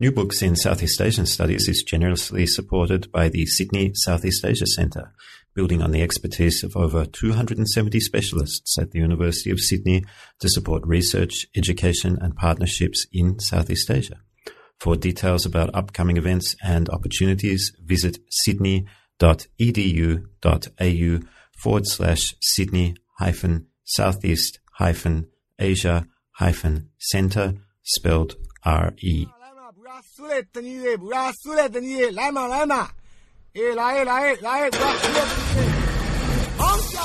New Books in Southeast Asian Studies is generously supported by the Sydney Southeast Asia Centre, building on the expertise of over 270 specialists at the University of Sydney to support research, education and partnerships in Southeast Asia. For details about upcoming events and opportunities, visit sydney.edu.au forward slash Sydney hyphen Southeast hyphen Asia hyphen Centre spelled R-E. 苏来等你的，不然苏来等你的，来嘛来嘛，哎来来来，不然苏来等你的，忙起来。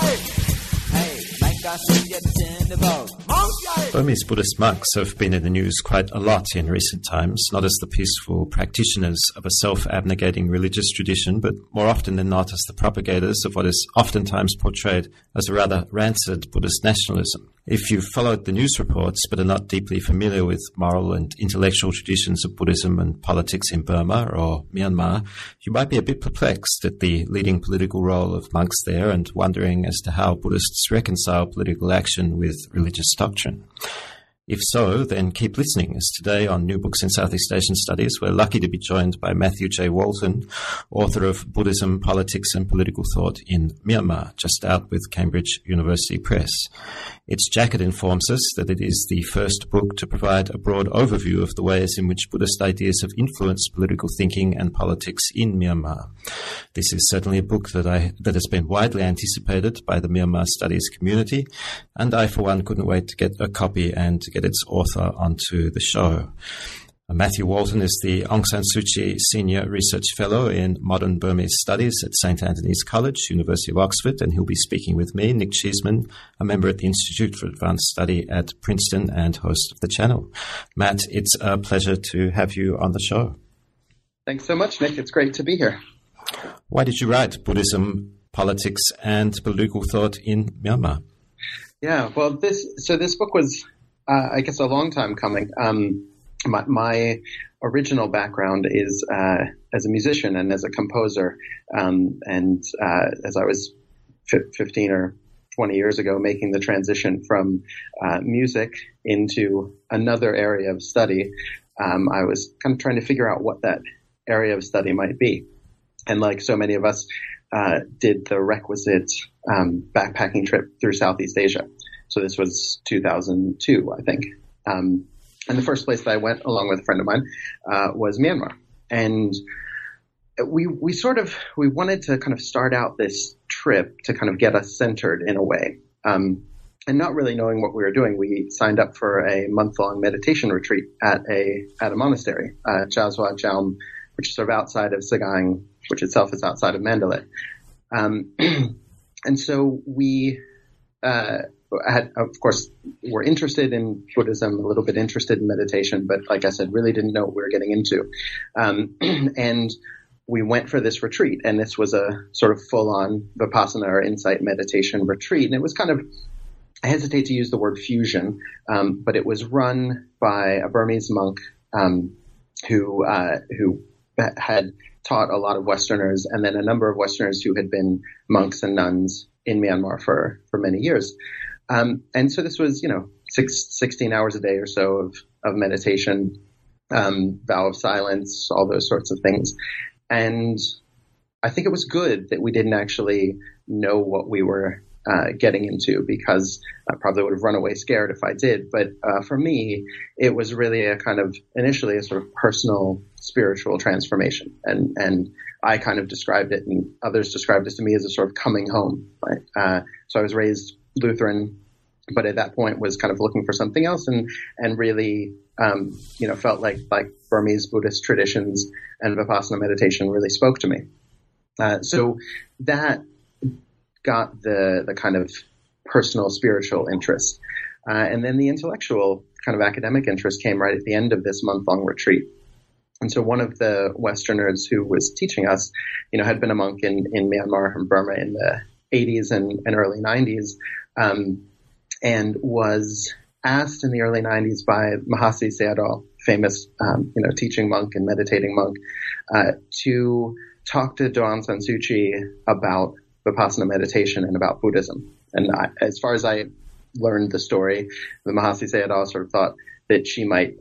Burmese Buddhist monks have been in the news quite a lot in recent times, not as the peaceful practitioners of a self abnegating religious tradition, but more often than not as the propagators of what is oftentimes portrayed as a rather rancid Buddhist nationalism. If you've followed the news reports but are not deeply familiar with moral and intellectual traditions of Buddhism and politics in Burma or Myanmar, you might be a bit perplexed at the leading political role of monks there and wondering as to how Buddhists reconcile political action with religious doctrine. If so, then keep listening, as today on New Books in Southeast Asian Studies, we're lucky to be joined by Matthew J. Walton, author of Buddhism, Politics and Political Thought in Myanmar, just out with Cambridge University Press. Its jacket informs us that it is the first book to provide a broad overview of the ways in which Buddhist ideas have influenced political thinking and politics in Myanmar. This is certainly a book that I that has been widely anticipated by the Myanmar studies community, and I, for one, couldn't wait to get a copy and to get its author onto the show. Matthew Walton is the Aung San Suu Kyi Senior Research Fellow in Modern Burmese Studies at St. Antony's College, University of Oxford, and he'll be speaking with me, Nick Cheesman, a member at the Institute for Advanced Study at Princeton and host of the channel. Matt, it's a pleasure to have you on the show. Thanks so much, Nick. It's great to be here. Why did you write Buddhism, Politics, and Political Thought in Myanmar? Yeah, well, this so this book was, uh, I guess, a long time coming. Um, my, my original background is uh, as a musician and as a composer. Um, and uh, as I was f- 15 or 20 years ago, making the transition from uh, music into another area of study, um, I was kind of trying to figure out what that area of study might be. And like so many of us, uh, did the requisite um, backpacking trip through Southeast Asia. So this was 2002, I think. Um, and the first place that I went, along with a friend of mine, uh, was Myanmar. And we we sort of we wanted to kind of start out this trip to kind of get us centered in a way. Um, and not really knowing what we were doing, we signed up for a month long meditation retreat at a at a monastery, uh, Kyaswa Kyaung, which is sort of outside of Sagaing, which itself is outside of Mandalay. Um, and so we uh, had, of course, were interested in Buddhism, a little bit interested in meditation, but like I said, really didn't know what we were getting into. Um, and we went for this retreat, and this was a sort of full-on vipassana or insight meditation retreat, and it was kind of I hesitate to use the word fusion, um, but it was run by a Burmese monk um, who uh, who had taught a lot of Westerners, and then a number of Westerners who had been monks and nuns in Myanmar for for many years. Um, and so this was, you know, six, 16 hours a day or so of, of meditation, um, vow of silence, all those sorts of things. And I think it was good that we didn't actually know what we were uh, getting into because I probably would have run away scared if I did. But uh, for me, it was really a kind of initially a sort of personal spiritual transformation, and and I kind of described it, and others described it to me as a sort of coming home. Right? Uh, so I was raised Lutheran, but at that point was kind of looking for something else and and really um, you know felt like like Burmese Buddhist traditions and vipassana meditation really spoke to me. Uh, so that got the the kind of personal spiritual interest, uh, and then the intellectual kind of academic interest came right at the end of this month long retreat. And so one of the Westerners who was teaching us, you know, had been a monk in, in Myanmar and Burma in the 80s and, and early 90s, um, and was asked in the early 90s by Mahasi Sayadaw, famous, um, you know, teaching monk and meditating monk, uh, to talk to Daw Aung San Suu Kyi about Vipassana meditation and about Buddhism. And I, as far as I learned the story, the Mahasi Sayadaw sort of thought that she might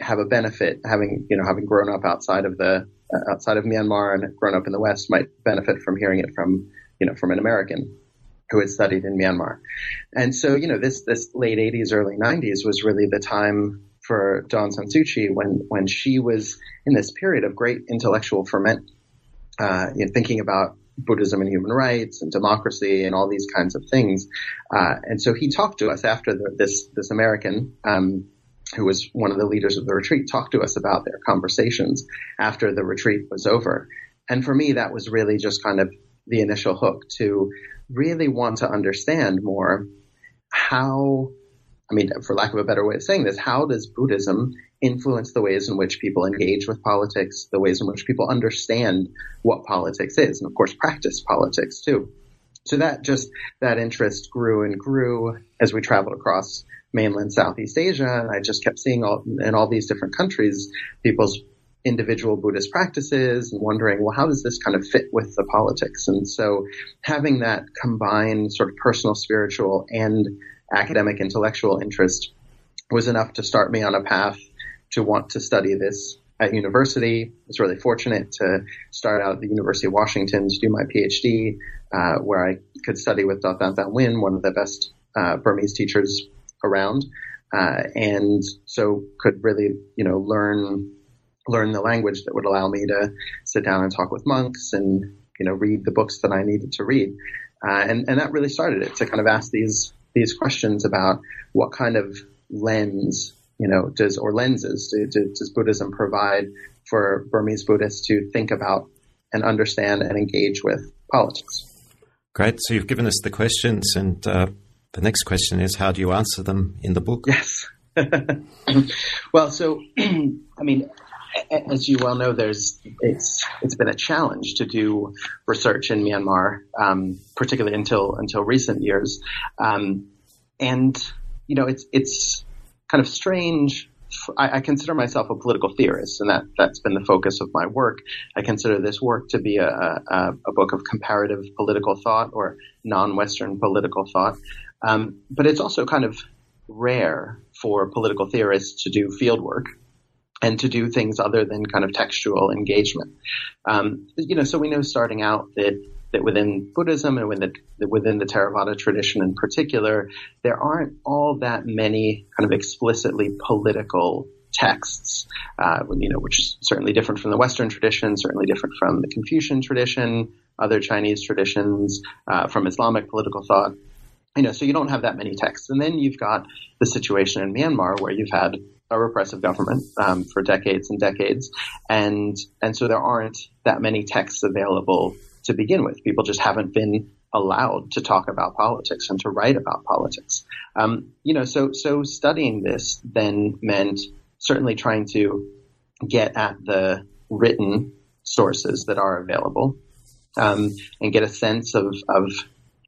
have a benefit having, you know, having grown up outside of the, uh, outside of Myanmar and grown up in the West might benefit from hearing it from, you know, from an American who had studied in Myanmar. And so, you know, this, this late 80s, early 90s was really the time for Daw Aung San Suu Kyi when, when she was in this period of great intellectual ferment, uh, you know, thinking about Buddhism and human rights and democracy and all these kinds of things. Uh, and so he talked to us after the, this, this American, um, who was one of the leaders of the retreat, talked to us about their conversations after the retreat was over. And for me, that was really just kind of the initial hook to really want to understand more how, I mean, for lack of a better way of saying this, how does Buddhism influence the ways in which people engage with politics, the ways in which people understand what politics is, and of course practice politics too. So that just, that interest grew and grew as we traveled across mainland Southeast Asia, and I just kept seeing all, in all these different countries, people's individual Buddhist practices and wondering, well, how does this kind of fit with the politics? And so having that combined sort of personal, spiritual, and academic intellectual interest was enough to start me on a path to want to study this at university. I was really fortunate to start out at the University of Washington to do my PhD, uh, where I could study with Daw That Win, one of the best uh, Burmese teachers around, uh, and so could really, you know, learn learn the language that would allow me to sit down and talk with monks and you know read the books that I needed to read, uh, and and that really started it to kind of ask these these questions about what kind of lens you know does or lenses do, do, does Buddhism provide for Burmese Buddhists to think about and understand and engage with politics. Great. So you've given us the questions, and uh, the next question is, how do you answer them in the book? Yes. well, so I mean, as you well know, there's it's it's been a challenge to do research in Myanmar, um, particularly until until recent years, um, and you know it's it's kind of strange. I, I, consider myself a political theorist, and that that's been the focus of my work. I consider this work to be a, a, a book of comparative political thought or non-Western political thought, um, but it's also kind of rare for political theorists to do field work and to do things other than kind of textual engagement. Um, you know, so we know starting out that that within Buddhism and within the, within the Theravada tradition in particular, there aren't all that many kind of explicitly political texts, uh, you know, which is certainly different from the Western tradition, certainly different from the Confucian tradition, other Chinese traditions, uh, from Islamic political thought. You know, so you don't have that many texts. And then you've got the situation in Myanmar where you've had a repressive government um, for decades and decades, and and so there aren't that many texts available to begin with. People just haven't been allowed to talk about politics and to write about politics. Um, you know, so so studying this then meant certainly trying to get at the written sources that are available um, and get a sense of of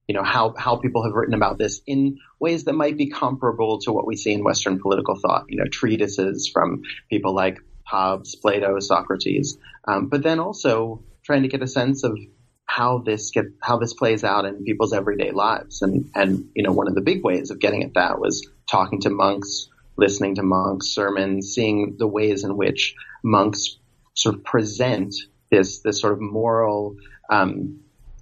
you know, how, how people have written about this in ways that might be comparable to what we see in Western political thought, you know, treatises from people like Hobbes, Plato, Socrates, um, but then also trying to get a sense of how this get how this plays out in people's everyday lives. And and you know, one of the big ways of getting at that was talking to monks, listening to monks' sermons, seeing the ways in which monks sort of present this this sort of moral um,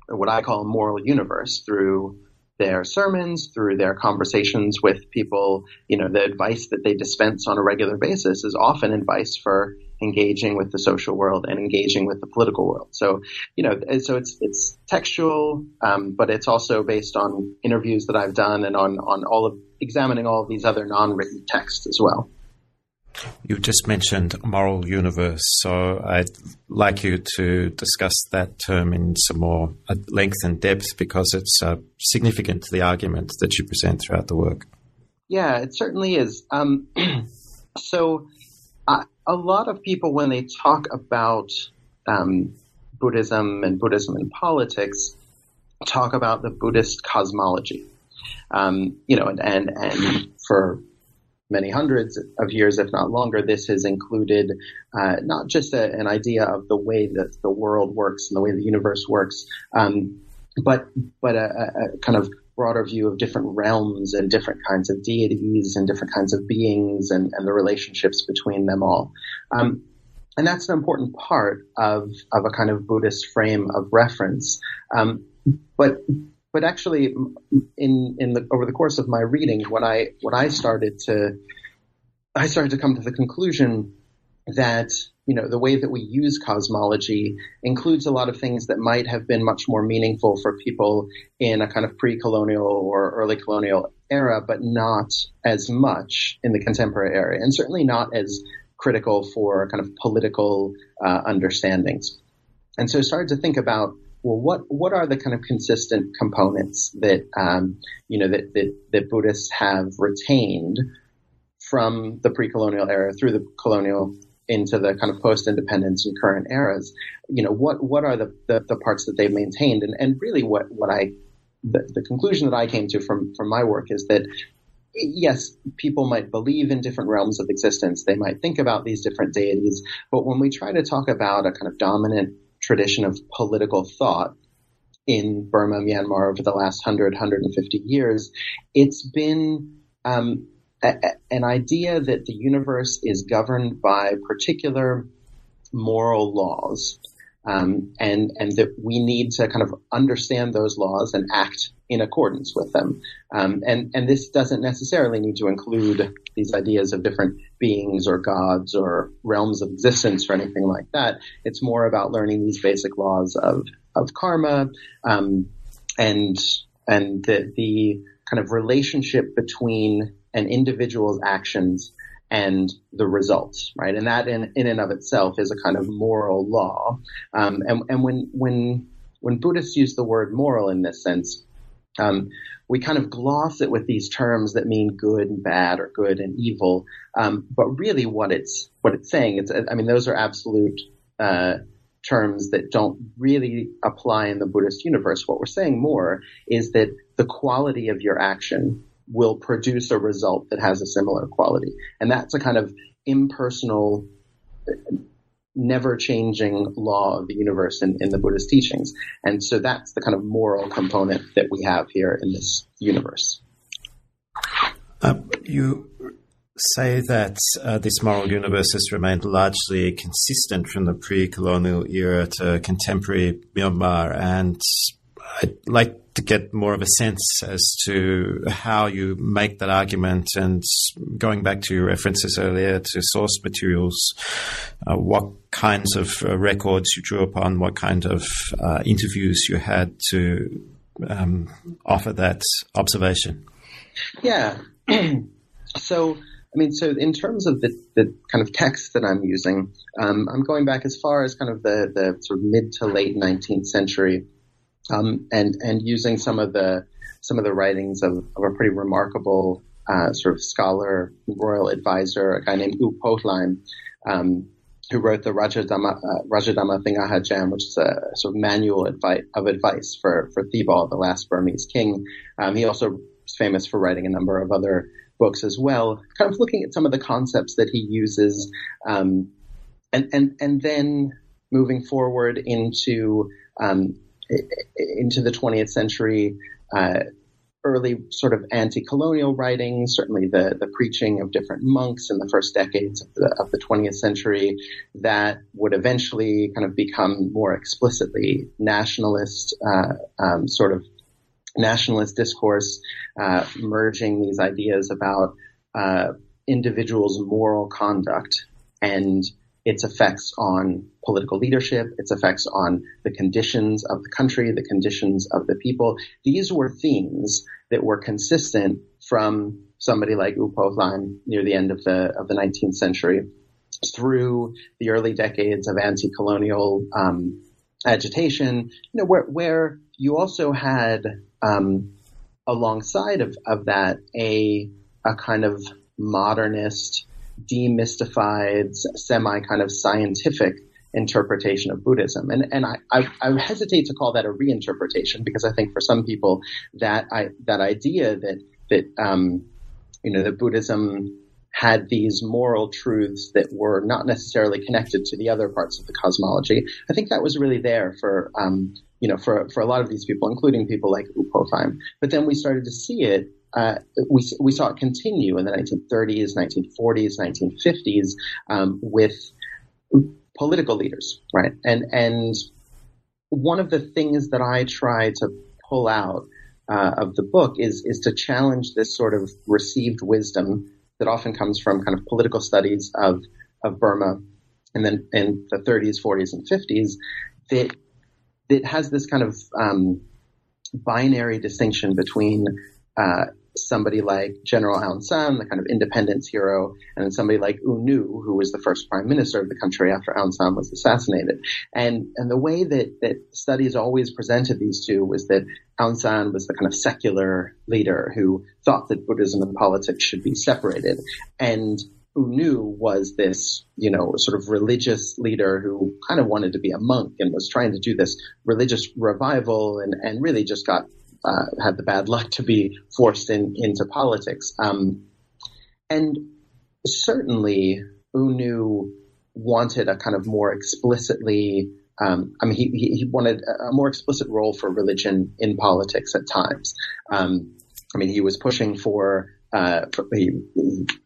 what I call a moral universe through their sermons, through their conversations with people. You know, the advice that they dispense on a regular basis is often advice for engaging with the social world and engaging with the political world. So, you know, so it's it's textual, um, but it's also based on interviews that I've done and on on all of examining all of these other non-written texts as well. You just mentioned moral universe, so I'd like you to discuss that term in some more length and depth because it's uh, significant to the argument that you present throughout the work. Yeah, it certainly is. Um, so, a lot of people, when they talk about um, Buddhism and Buddhism in politics, talk about the Buddhist cosmology. Um, you know, and, and, and for many hundreds of years, if not longer, this has included uh, not just a, an idea of the way that the world works and the way the universe works, um, but but a, a, kind of broader view of different realms and different kinds of deities and different kinds of beings and, and the relationships between them all. Um, and that's an important part of, of a kind of Buddhist frame of reference. Um, but but actually, in in the over the course of my reading, when I when I started to I started to come to the conclusion that you know the way that we use cosmology includes a lot of things that might have been much more meaningful for people in a kind of pre-colonial or early colonial era, but not as much in the contemporary era, and certainly not as critical for kind of political uh, understandings. And so I started to think about well, what what are the kind of consistent components that um, you know that, that that Buddhists have retained from the pre-colonial era through the colonial into the kind of post-independence and current eras? You know, what what are the, the, the parts that they've maintained, and and really what what I the, the conclusion that I came to from from my work is that yes, people might believe in different realms of existence. They might think about these different deities. But when we try to talk about a kind of dominant tradition of political thought in Burma, Myanmar over the last 100, 150 years, it's been um, an idea that the universe is governed by particular moral laws. Um, and and that we need to kind of understand those laws and act in accordance with them. Um, and and this doesn't necessarily need to include these ideas of different beings or gods or realms of existence or anything like that. It's more about learning these basic laws of of karma um, and and the the kind of relationship between an individual's actions and the results, right? And that in, in and of itself is a kind of moral law. Um, and, and when, when, when Buddhists use the word moral in this sense, um, we kind of gloss it with these terms that mean good and bad or good and evil. Um, but really what it's, what it's saying, it's, I mean, those are absolute, uh, terms that don't really apply in the Buddhist universe. What we're saying more is that the quality of your action will produce a result that has a similar quality. And that's a kind of impersonal, never changing law of the universe in, in the Buddhist teachings. And so that's the kind of moral component that we have here in this universe. Uh, you say that uh, this moral universe has remained largely consistent from the pre-colonial era to contemporary Myanmar, and I'd like to get more of a sense as to how you make that argument and going back to your references earlier to source materials, uh, what kinds of uh, records you drew upon, what kind of uh, interviews you had to um, offer that observation. Yeah. so, I mean, so in terms of the, the kind of text that I'm using, um, I'm going back as far as kind of the, the sort of mid to late 19th century um, and and using some of the some of the writings of, of a pretty remarkable uh, sort of scholar, royal advisor, a guy named U Hpo Hlaing, um, who wrote the Rajadama, uh, Rajadhamma Thingahajam, which is a sort of manual advice, of advice for, for Thibaw, the last Burmese king. Um, he also is famous for writing a number of other books as well, kind of looking at some of the concepts that he uses, um, and, and, and then moving forward into um, into the 20th century, uh, early sort of anti-colonial writings, certainly the, the preaching of different monks in the first decades of the, of the 20th century that would eventually kind of become more explicitly nationalist, uh, um, sort of nationalist discourse, uh, merging these ideas about uh, individuals' moral conduct and its effects on political leadership, its effects on the conditions of the country, the conditions of the people. These were themes that were consistent from somebody like U Hpo Hlaing near the end of the of the 19th century through the early decades of anti-colonial um, agitation. You know, where where you also had um, alongside of, of that a a kind of modernist demystified, semi kind of scientific interpretation of Buddhism. And and I, I, I, hesitate to call that a reinterpretation because I think for some people that I, that idea that that um, you know that Buddhism had these moral truths that were not necessarily connected to the other parts of the cosmology. I think that was really there for um, you know for for a lot of these people, including people like U But then we started to see it. Uh, we we saw it continue in the 1930s, 1940s, 1950s um, with political leaders, right? And and one of the things that I try to pull out uh, of the book is is to challenge this sort of received wisdom that often comes from kind of political studies of of Burma, and then in the 30s, 40s, and 50s that that has this kind of um, binary distinction between uh, somebody like General Aung San, the kind of independence hero, and then somebody like U Nu, who was the first prime minister of the country after Aung San was assassinated. And and the way that that studies always presented these two was that Aung San was the kind of secular leader who thought that Buddhism and politics should be separated, and U Nu was this, you know, sort of religious leader who kind of wanted to be a monk and was trying to do this religious revival and, and really just got uh, had the bad luck to be forced in, into politics. Um, and certainly, U Nu wanted a kind of more explicitly, um, I mean, he, he wanted a more explicit role for religion in politics at times. Um, I mean, he was pushing for, uh, he,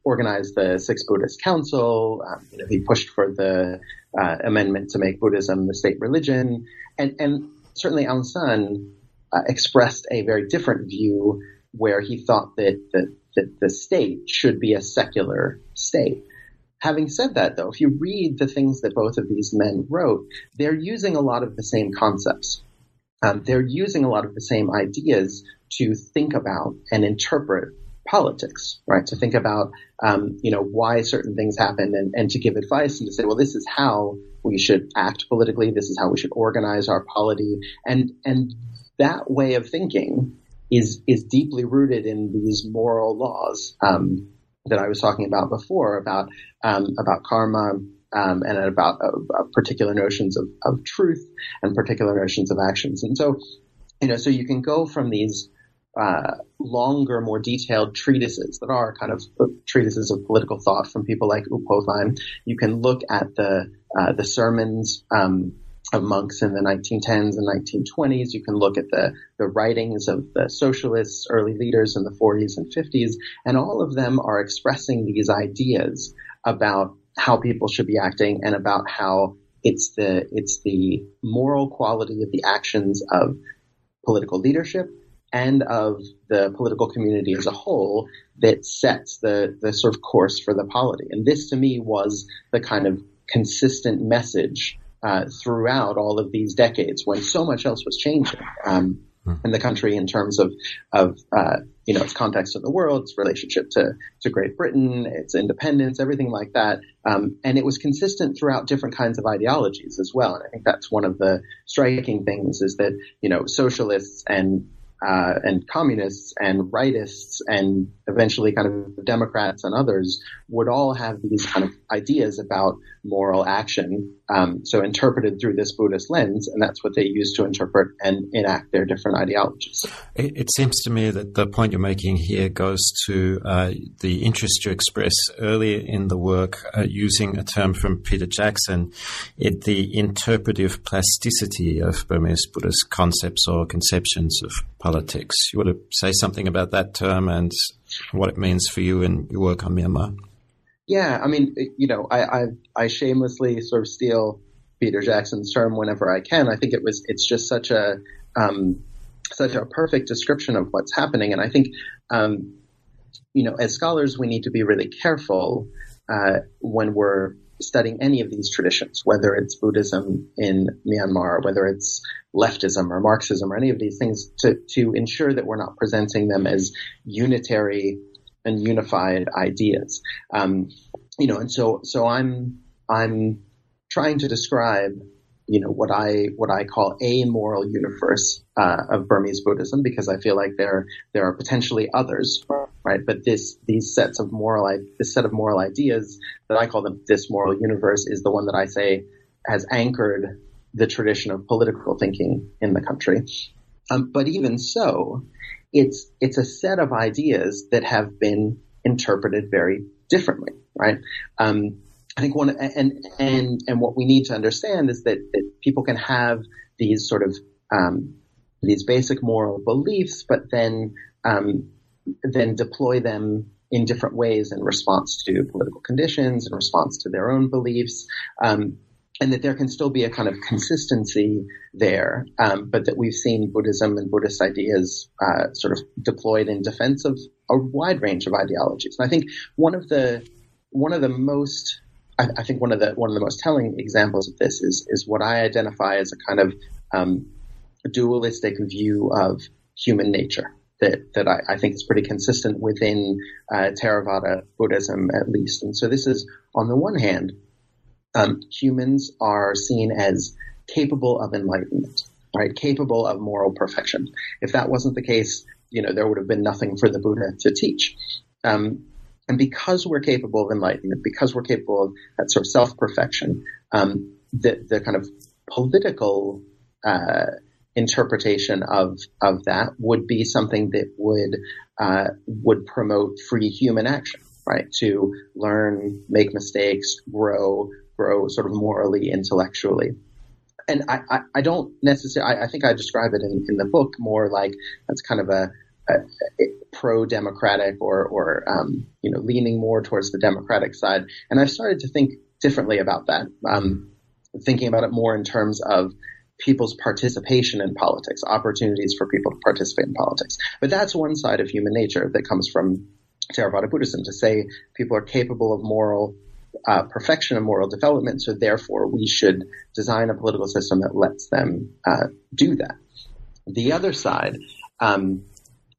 organized the Sixth Buddhist Council. Um, you know, he pushed for the uh, amendment to make Buddhism the state religion, and and certainly Aung San uh, expressed a very different view where he thought that, that, that the state should be a secular state. Having said that, though, if you read the things that both of these men wrote, they're using a lot of the same concepts. Um, they're using a lot of the same ideas to think about and interpret politics, right? To think about, um, you know, why certain things happen and, and to give advice and to say, well, this is how we should act politically. This is how we should organize our polity. And, and that way of thinking is is deeply rooted in these moral laws um, that I was talking about before about um, about karma um, and about uh, particular notions of, of truth and particular notions of actions. And so, you know, so you can go from these uh, longer, more detailed treatises that are kind of treatises of political thought from people like U Po Tham. You can look at the uh, the sermons um, of monks in the 1910s and 1920s. You can look at the, the writings of the socialists, early leaders in the 40s and 50s, and all of them are expressing these ideas about how people should be acting and about how it's the it's the moral quality of the actions of political leadership and of the political community as a whole that sets the the sort of course for the polity. And this to me was the kind of consistent message uh, throughout all of these decades when so much else was changing um, hmm. in the country in terms of of uh, you know its context in the world, its relationship to to Great Britain, its independence, everything like that. Um, and it was consistent throughout different kinds of ideologies as well. And I think that's one of the striking things is that you know socialists and uh, and communists and rightists and eventually kind of Democrats and others would all have these kind of ideas about moral action. Um, so interpreted through this Buddhist lens, and that's what they use to interpret and enact their different ideologies. It, it seems to me that the point you're making here goes to uh, the interest you express earlier in the work, uh, using a term from Peter Jackson, it, the interpretive plasticity of Burmese Buddhist concepts or conceptions of politics. You want to say something about that term and what it means for you in your work on Myanmar? Yeah, I mean, you know, I, I, I shamelessly sort of steal Peter Jackson's term whenever I can. I think it was it's just such a um, such a perfect description of what's happening, and I think um, you know, as scholars, we need to be really careful uh, when we're studying any of these traditions, whether it's Buddhism in Myanmar, whether it's leftism or Marxism or any of these things, to, to ensure that we're not presenting them as unitary and unified ideas. Um, you know, and so so I'm I'm trying to describe you know what I what I call a moral universe uh, of Burmese Buddhism because I feel like there there are potentially others, right? But this these sets of moral this set of moral ideas that I call them this moral universe is the one that I say has anchored the tradition of political thinking in the country. Um, but even so, it's it's a set of ideas that have been interpreted very differently, right? Um, I think one and and and what we need to understand is that, that people can have these sort of um, these basic moral beliefs, but then um, then deploy them in different ways in response to political conditions, in response to their own beliefs. Um, and that there can still be a kind of consistency there, um, but that we've seen Buddhism and Buddhist ideas uh, sort of deployed in defense of a wide range of ideologies. And I think one of the one of the most I, I, think one of the one of the most telling examples of this is is what I identify as a kind of um, dualistic view of human nature that that I, I think is pretty consistent within uh, Theravada Buddhism at least. And so this is on the one hand um, humans are seen as capable of enlightenment, right? Capable of moral perfection. If that wasn't the case, you know, there would have been nothing for the Buddha to teach. Um, and because we're capable of enlightenment, because we're capable of that sort of self perfection, um, the, the kind of political uh, interpretation of of that would be something that would uh, would promote free human action, right? To learn, make mistakes, grow, grow sort of morally, intellectually. And I, I, I don't necessarily, I, I, think I describe it in, in the book more like that's kind of a, a, a pro-democratic or, or um, you know, leaning more towards the democratic side. And I've started to think differently about that, um, thinking about it more in terms of people's participation in politics, opportunities for people to participate in politics. But that's one side of human nature that comes from Theravada Buddhism to say people are capable of moral uh, perfection of moral development, so therefore we should design a political system that lets them uh, do that. The other side um,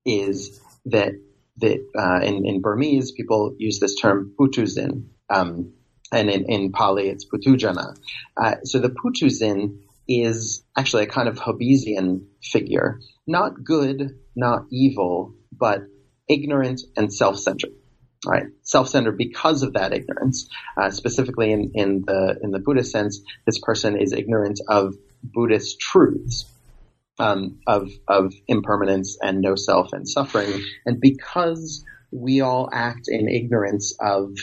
is that that uh, in, in, Burmese people use this term putuzin, um, and in, in, Pali it's puthujjana. Uh, so the putuzin is actually a kind of Hobbesian figure, not good, not evil, but ignorant and self-centered right? Self-centered because of that ignorance. Uh, specifically in, in the in the Buddhist sense, this person is ignorant of Buddhist truths. Um, of of impermanence and no self and suffering, and because we all act in ignorance of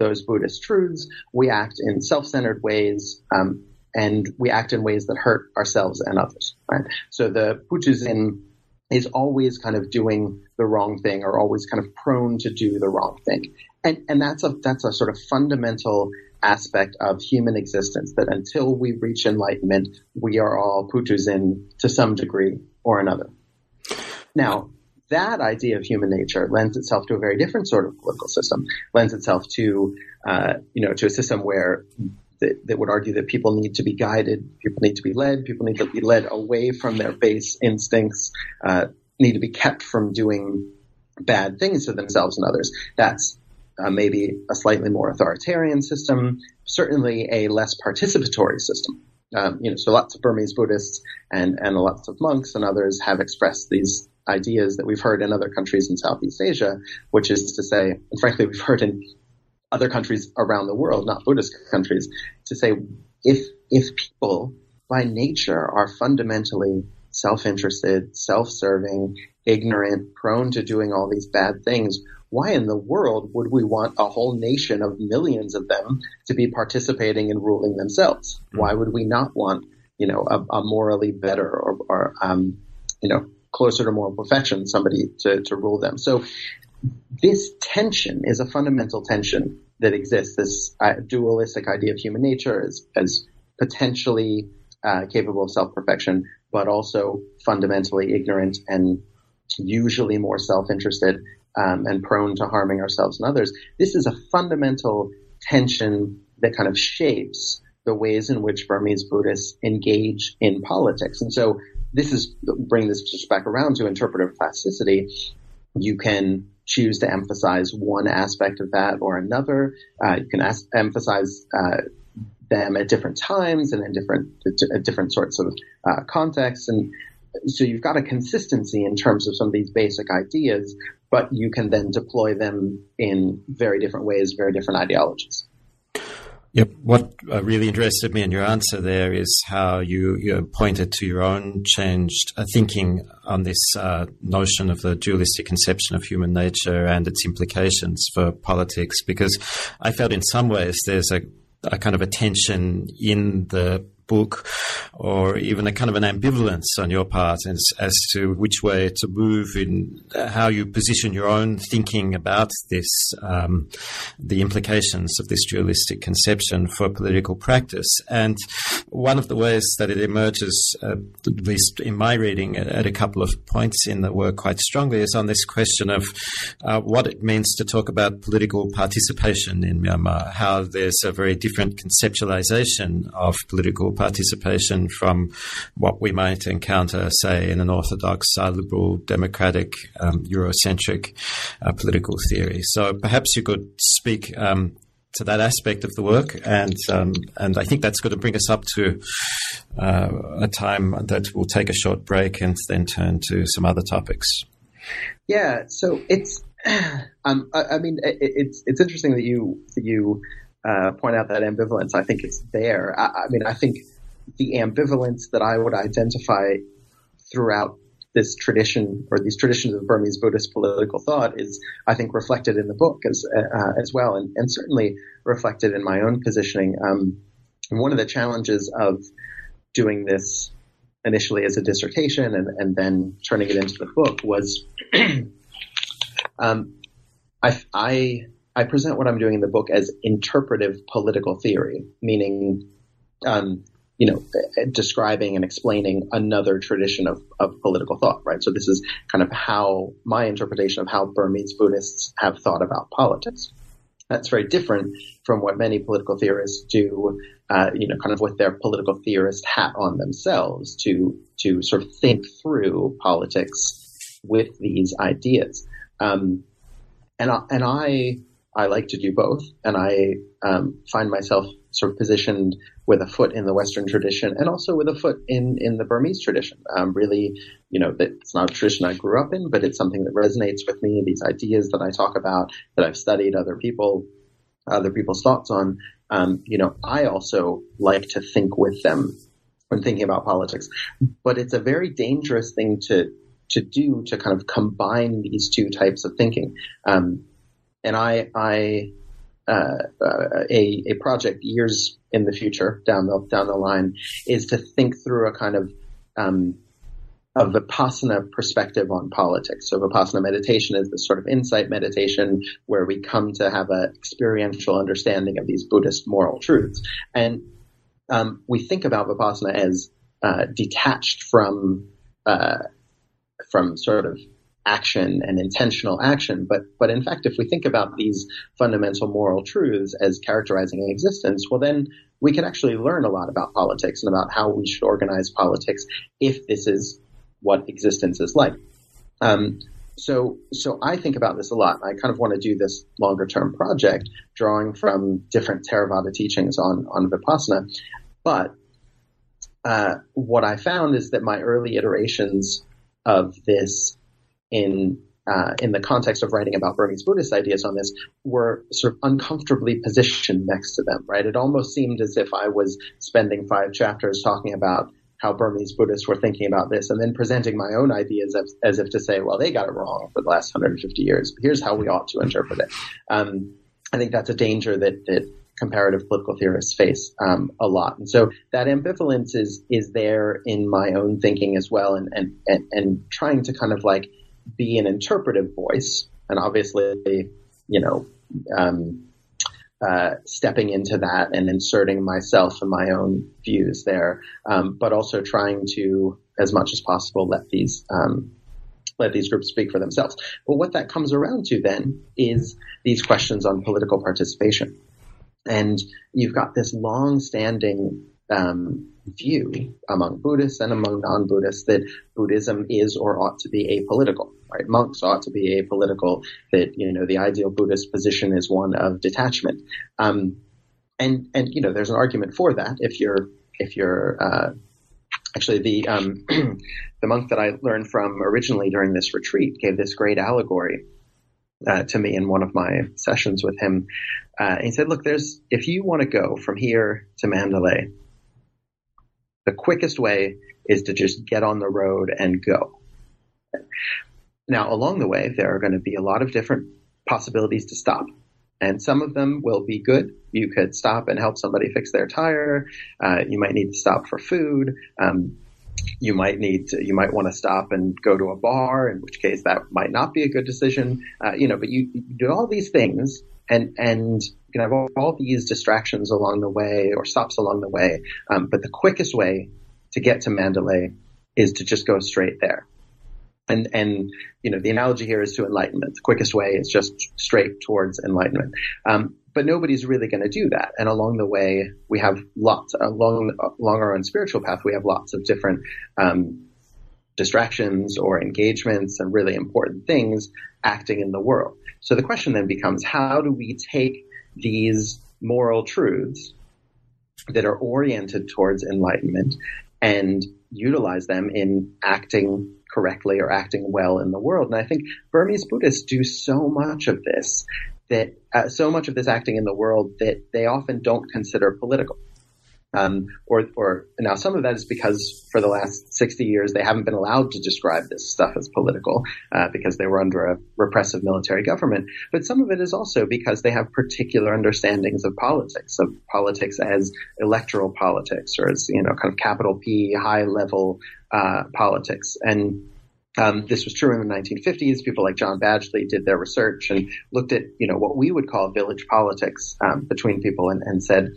those Buddhist truths, we act in self-centered ways, um, and we act in ways that hurt ourselves and others. Right. So the Putuzin is always kind of doing the wrong thing or always kind of prone to do the wrong thing. And, and that's a, that's a sort of fundamental aspect of human existence that until we reach enlightenment, we are all putuzin to some degree or another. Now, that idea of human nature lends itself to a very different sort of political system, lends itself to, uh, you know, to a system where that, that, would argue that people need to be guided, people need to be led, people need to be led away from their base instincts, uh, need to be kept from doing bad things to themselves and others. That's uh, maybe a slightly more authoritarian system, certainly a less participatory system. Um, you know, so lots of Burmese Buddhists and, and lots of monks and others have expressed these ideas that we've heard in other countries in Southeast Asia, which is to say, and frankly, we've heard in other countries around the world, not Buddhist countries, to say if if people by nature are fundamentally self-interested, self-serving, ignorant, prone to doing all these bad things, why in the world would we want a whole nation of millions of them to be participating in ruling themselves? Why would we not want, you know, a, a morally better or, or um, you know, closer to moral perfection somebody to, to rule them? So this tension is a fundamental tension that exists. This uh, dualistic idea of human nature as, as potentially uh, capable of self-perfection, but also fundamentally ignorant and usually more self-interested um, and prone to harming ourselves and others. This is a fundamental tension that kind of shapes the ways in which Burmese Buddhists engage in politics. And so this is bring this just back around to interpretive plasticity. You can choose to emphasize one aspect of that or another. Uh, you can as- emphasize uh, them at different times and in different at different sorts of uh, contexts, and so you've got a consistency in terms of some of these basic ideas, but you can then deploy them in very different ways, very different ideologies. Yep. What uh, really interested me in your answer there is how you, you pointed to your own changed uh, thinking on this uh, notion of the dualistic conception of human nature and its implications for politics. Because I felt in some ways there's a, a kind of a tension in the book or even a kind of an ambivalence on your part as, as to which way to move in how you position your own thinking about this, um, the implications of this dualistic conception for political practice. And one of the ways that it emerges, uh, at least in my reading, at a couple of points in the work quite strongly, is on this question of uh, what it means to talk about political participation in Myanmar, how there's a very different conceptualization of political participation from what we might encounter, say, in an orthodox, liberal, democratic, um, Eurocentric uh, political theory. So perhaps you could speak um, to that aspect of the work, and um, and I think that's going to bring us up to uh, a time that we'll take a short break and then turn to some other topics. Yeah, so it's um, I, I mean it, it's it's interesting that you that you uh, point out that ambivalence. I think it's there. I, I mean I think the ambivalence that I would identify throughout this tradition or these traditions of Burmese Buddhist political thought is, I think, reflected in the book as uh, as well, and, and, certainly reflected in my own positioning. Um, one of the challenges of doing this initially as a dissertation and, and then turning it into the book was, um, I, I I present what I'm doing in the book as interpretive political theory, meaning um, you know, describing and explaining another tradition of, of political thought, right? So this is kind of how my interpretation of how Burmese Buddhists have thought about politics. That's very different from what many political theorists do, uh, you know, kind of with their political theorist hat on themselves to to sort of think through politics with these ideas. Um, and I, and I I like to do both, and I um, find myself sort of positioned with a foot in the Western tradition and also with a foot in, in the Burmese tradition. Um, really, you know, it's not a tradition I grew up in, but it's something that resonates with me. These ideas that I talk about, that I've studied other people, other people's thoughts on. Um, you know, I also like to think with them when thinking about politics, but it's a very dangerous thing to to do to kind of combine these two types of thinking. Um, and I, I uh, a, a project years in the future down the down the line is to think through a kind of um, a vipassana perspective on politics. So vipassana meditation is this sort of insight meditation where we come to have an experiential understanding of these Buddhist moral truths, and um, we think about vipassana as uh, detached from uh, from sort of action and intentional action. But, but in fact, if we think about these fundamental moral truths as characterizing existence, well, then we can actually learn a lot about politics and about how we should organize politics if this is what existence is like. Um, so, so I think about this a lot. I kind of want to do this longer term project, drawing from different Theravada teachings on on vipassana. But uh, what I found is that my early iterations of this in uh, in the context of writing about Burmese Buddhist ideas on this were sort of uncomfortably positioned next to them, right? It almost seemed as if I was spending five chapters talking about how Burmese Buddhists were thinking about this and then presenting my own ideas as, as if to say, well, they got it wrong for the last 150 years. Here's how we ought to interpret it. Um, I think that's a danger that, that comparative political theorists face um, a lot. And so that ambivalence is, is there in my own thinking as well and, and, and, and trying to kind of like – be an interpretive voice, and obviously, you know, um, uh, stepping into that and inserting myself and my own views there, um, but also trying to, as much as possible, let these um, let these groups speak for themselves. But what that comes around to then is these questions on political participation, and you've got this long-standing um, view among Buddhists and among non-Buddhists that Buddhism is or ought to be apolitical, right? Monks ought to be apolitical, that, you know, the ideal Buddhist position is one of detachment. Um, and and you know, there's an argument for that if you're if you're uh, actually the um, the monk that I learned from originally during this retreat gave this great allegory uh, to me in one of my sessions with him. Uh, he said, "Look, there's if you want to go from here to Mandalay, the quickest way is to just get on the road and go. Now, along the way, there are going to be a lot of different possibilities to stop." And some of them will be good. You could stop and help somebody fix their tire. Uh, you might need to stop for food. Um, you might need to, you might want to stop and go to a bar, in which case that might not be a good decision. Uh, you know, but you, you, do all these things and, and can have all, all, these distractions along the way or stops along the way. Um, but the quickest way to get to Mandalay is to just go straight there. And, and, you know, the analogy here is to enlightenment. The quickest way is just straight towards enlightenment. Um, but nobody's really going to do that. And along the way, we have lots, along, along our own spiritual path, we have lots of different, um, distractions or engagements and really important things acting in the world. So the question then becomes, how do we take these moral truths that are oriented towards enlightenment and utilize them in acting correctly or acting well in the world. And I think Burmese Buddhists do so much of this that uh, so much of this acting in the world that they often don't consider political. Um, or, or now some of that is because for the last 60 years they haven't been allowed to describe this stuff as political uh, because they were under a repressive military government. But some of it is also because they have particular understandings of politics, of politics as electoral politics or as you know kind of capital P high level uh, politics and um, this was true in the 1950s. People like John Badgley did their research and looked at, you know, what we would call village politics um, between people and, and, said,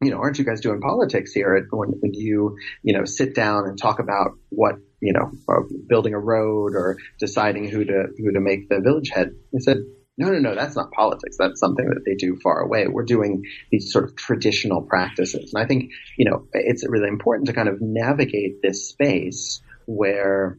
you know, aren't you guys doing politics here when, when you, you know, sit down and talk about what, you know, uh, building a road or deciding who to who to make the village head? They said, no, no, no, that's not politics. That's something that they do far away. We're doing these sort of traditional practices. And I think, you know, it's really important to kind of navigate this space where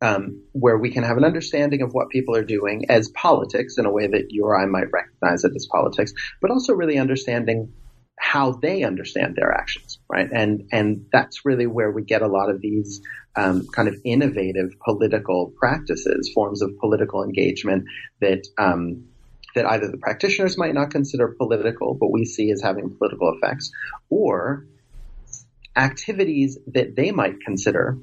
um, where we can have an understanding of what people are doing as politics in a way that you or I might recognize it as politics, but also really understanding how they understand their actions, right? And and that's really where we get a lot of these um, kind of innovative political practices, forms of political engagement that um, that either the practitioners might not consider political, but we see as having political effects, or activities that they might consider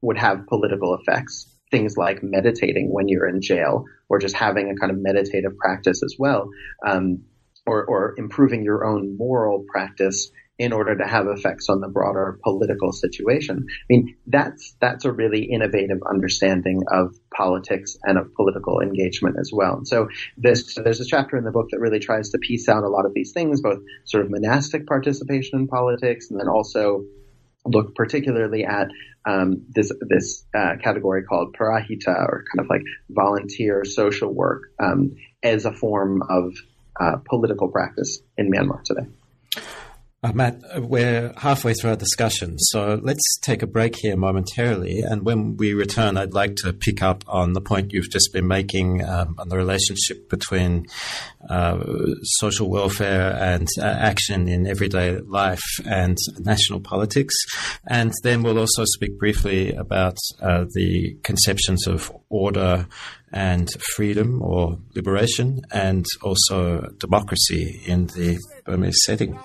would have political effects. Things like meditating when you're in jail, or just having a kind of meditative practice as well, um, or, or improving your own moral practice in order to have effects on the broader political situation. I mean, that's that's a really innovative understanding of politics and of political engagement as well. And so this there's a chapter in the book that really tries to piece out a lot of these things, both sort of monastic participation in politics and then also look particularly at um, this this uh, category called parahita, or kind of like volunteer social work, um, as a form of uh, political practice in Myanmar today. Uh, Matt, we're halfway through our discussion, so let's take a break here momentarily. And when we return, I'd like to pick up on the point you've just been making um, on the relationship between uh, social welfare and uh, action in everyday life and national politics. And then we'll also speak briefly about uh, the conceptions of order and freedom or liberation and also democracy in the Burmese setting.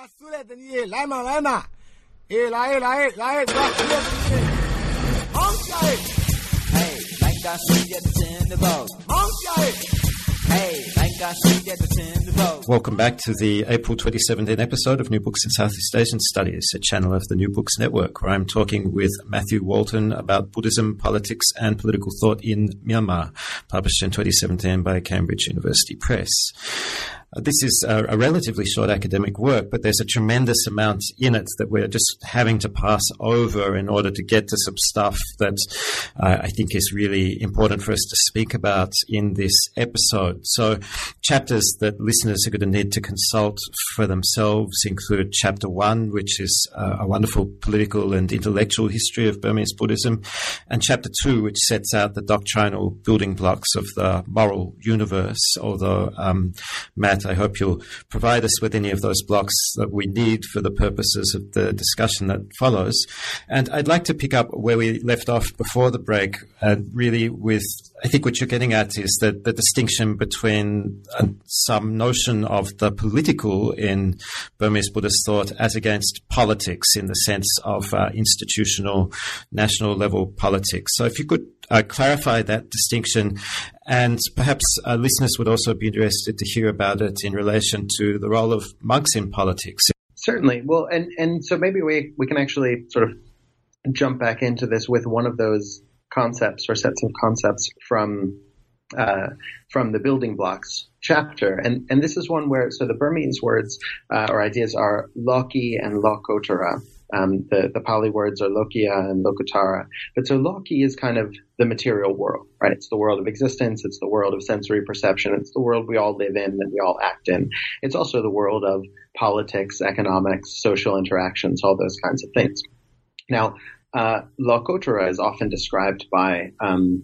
的 Welcome back to the April 2017 episode of New Books in Southeast Asian Studies, a channel of the New Books Network, where I'm talking with Matthew Walton about Buddhism, politics, and political thought in Myanmar, published in 2017 by Cambridge University Press. This is a, a, relatively short academic work, but there's a tremendous amount in it that we're just having to pass over in order to get to some stuff that uh, I think is really important for us to speak about in this episode. So, chapters that listeners are going to need to consult for themselves include chapter one, which is uh, a wonderful political and intellectual history of Burmese Buddhism, and chapter two, which sets out the doctrinal building blocks of the moral universe. Although, um, Matt, I hope you'll provide us with any of those blocks that we need for the purposes of the discussion that follows. And I'd like to pick up where we left off before the break, uh, really with I think what you're getting at is that the distinction between uh, some notion of the political in Burmese Buddhist thought as against politics in the sense of uh, institutional, national level politics. So if you could uh, clarify that distinction, and perhaps uh, listeners would also be interested to hear about it in relation to the role of monks in politics. Certainly. Well, and, and so maybe we, we can actually sort of jump back into this with one of those concepts or sets of concepts from uh, from the building blocks chapter, and and this is one where so the Burmese words uh, or ideas are Loki and Lokotara. Um, the, the Pali words are Lokiya and Lokotara. But so Loki is kind of the material world, right? It's the world of existence. It's the world of sensory perception. It's the world we all live in and we all act in. It's also the world of politics, economics, social interactions, all those kinds of things. Now, uh, is often described by, um,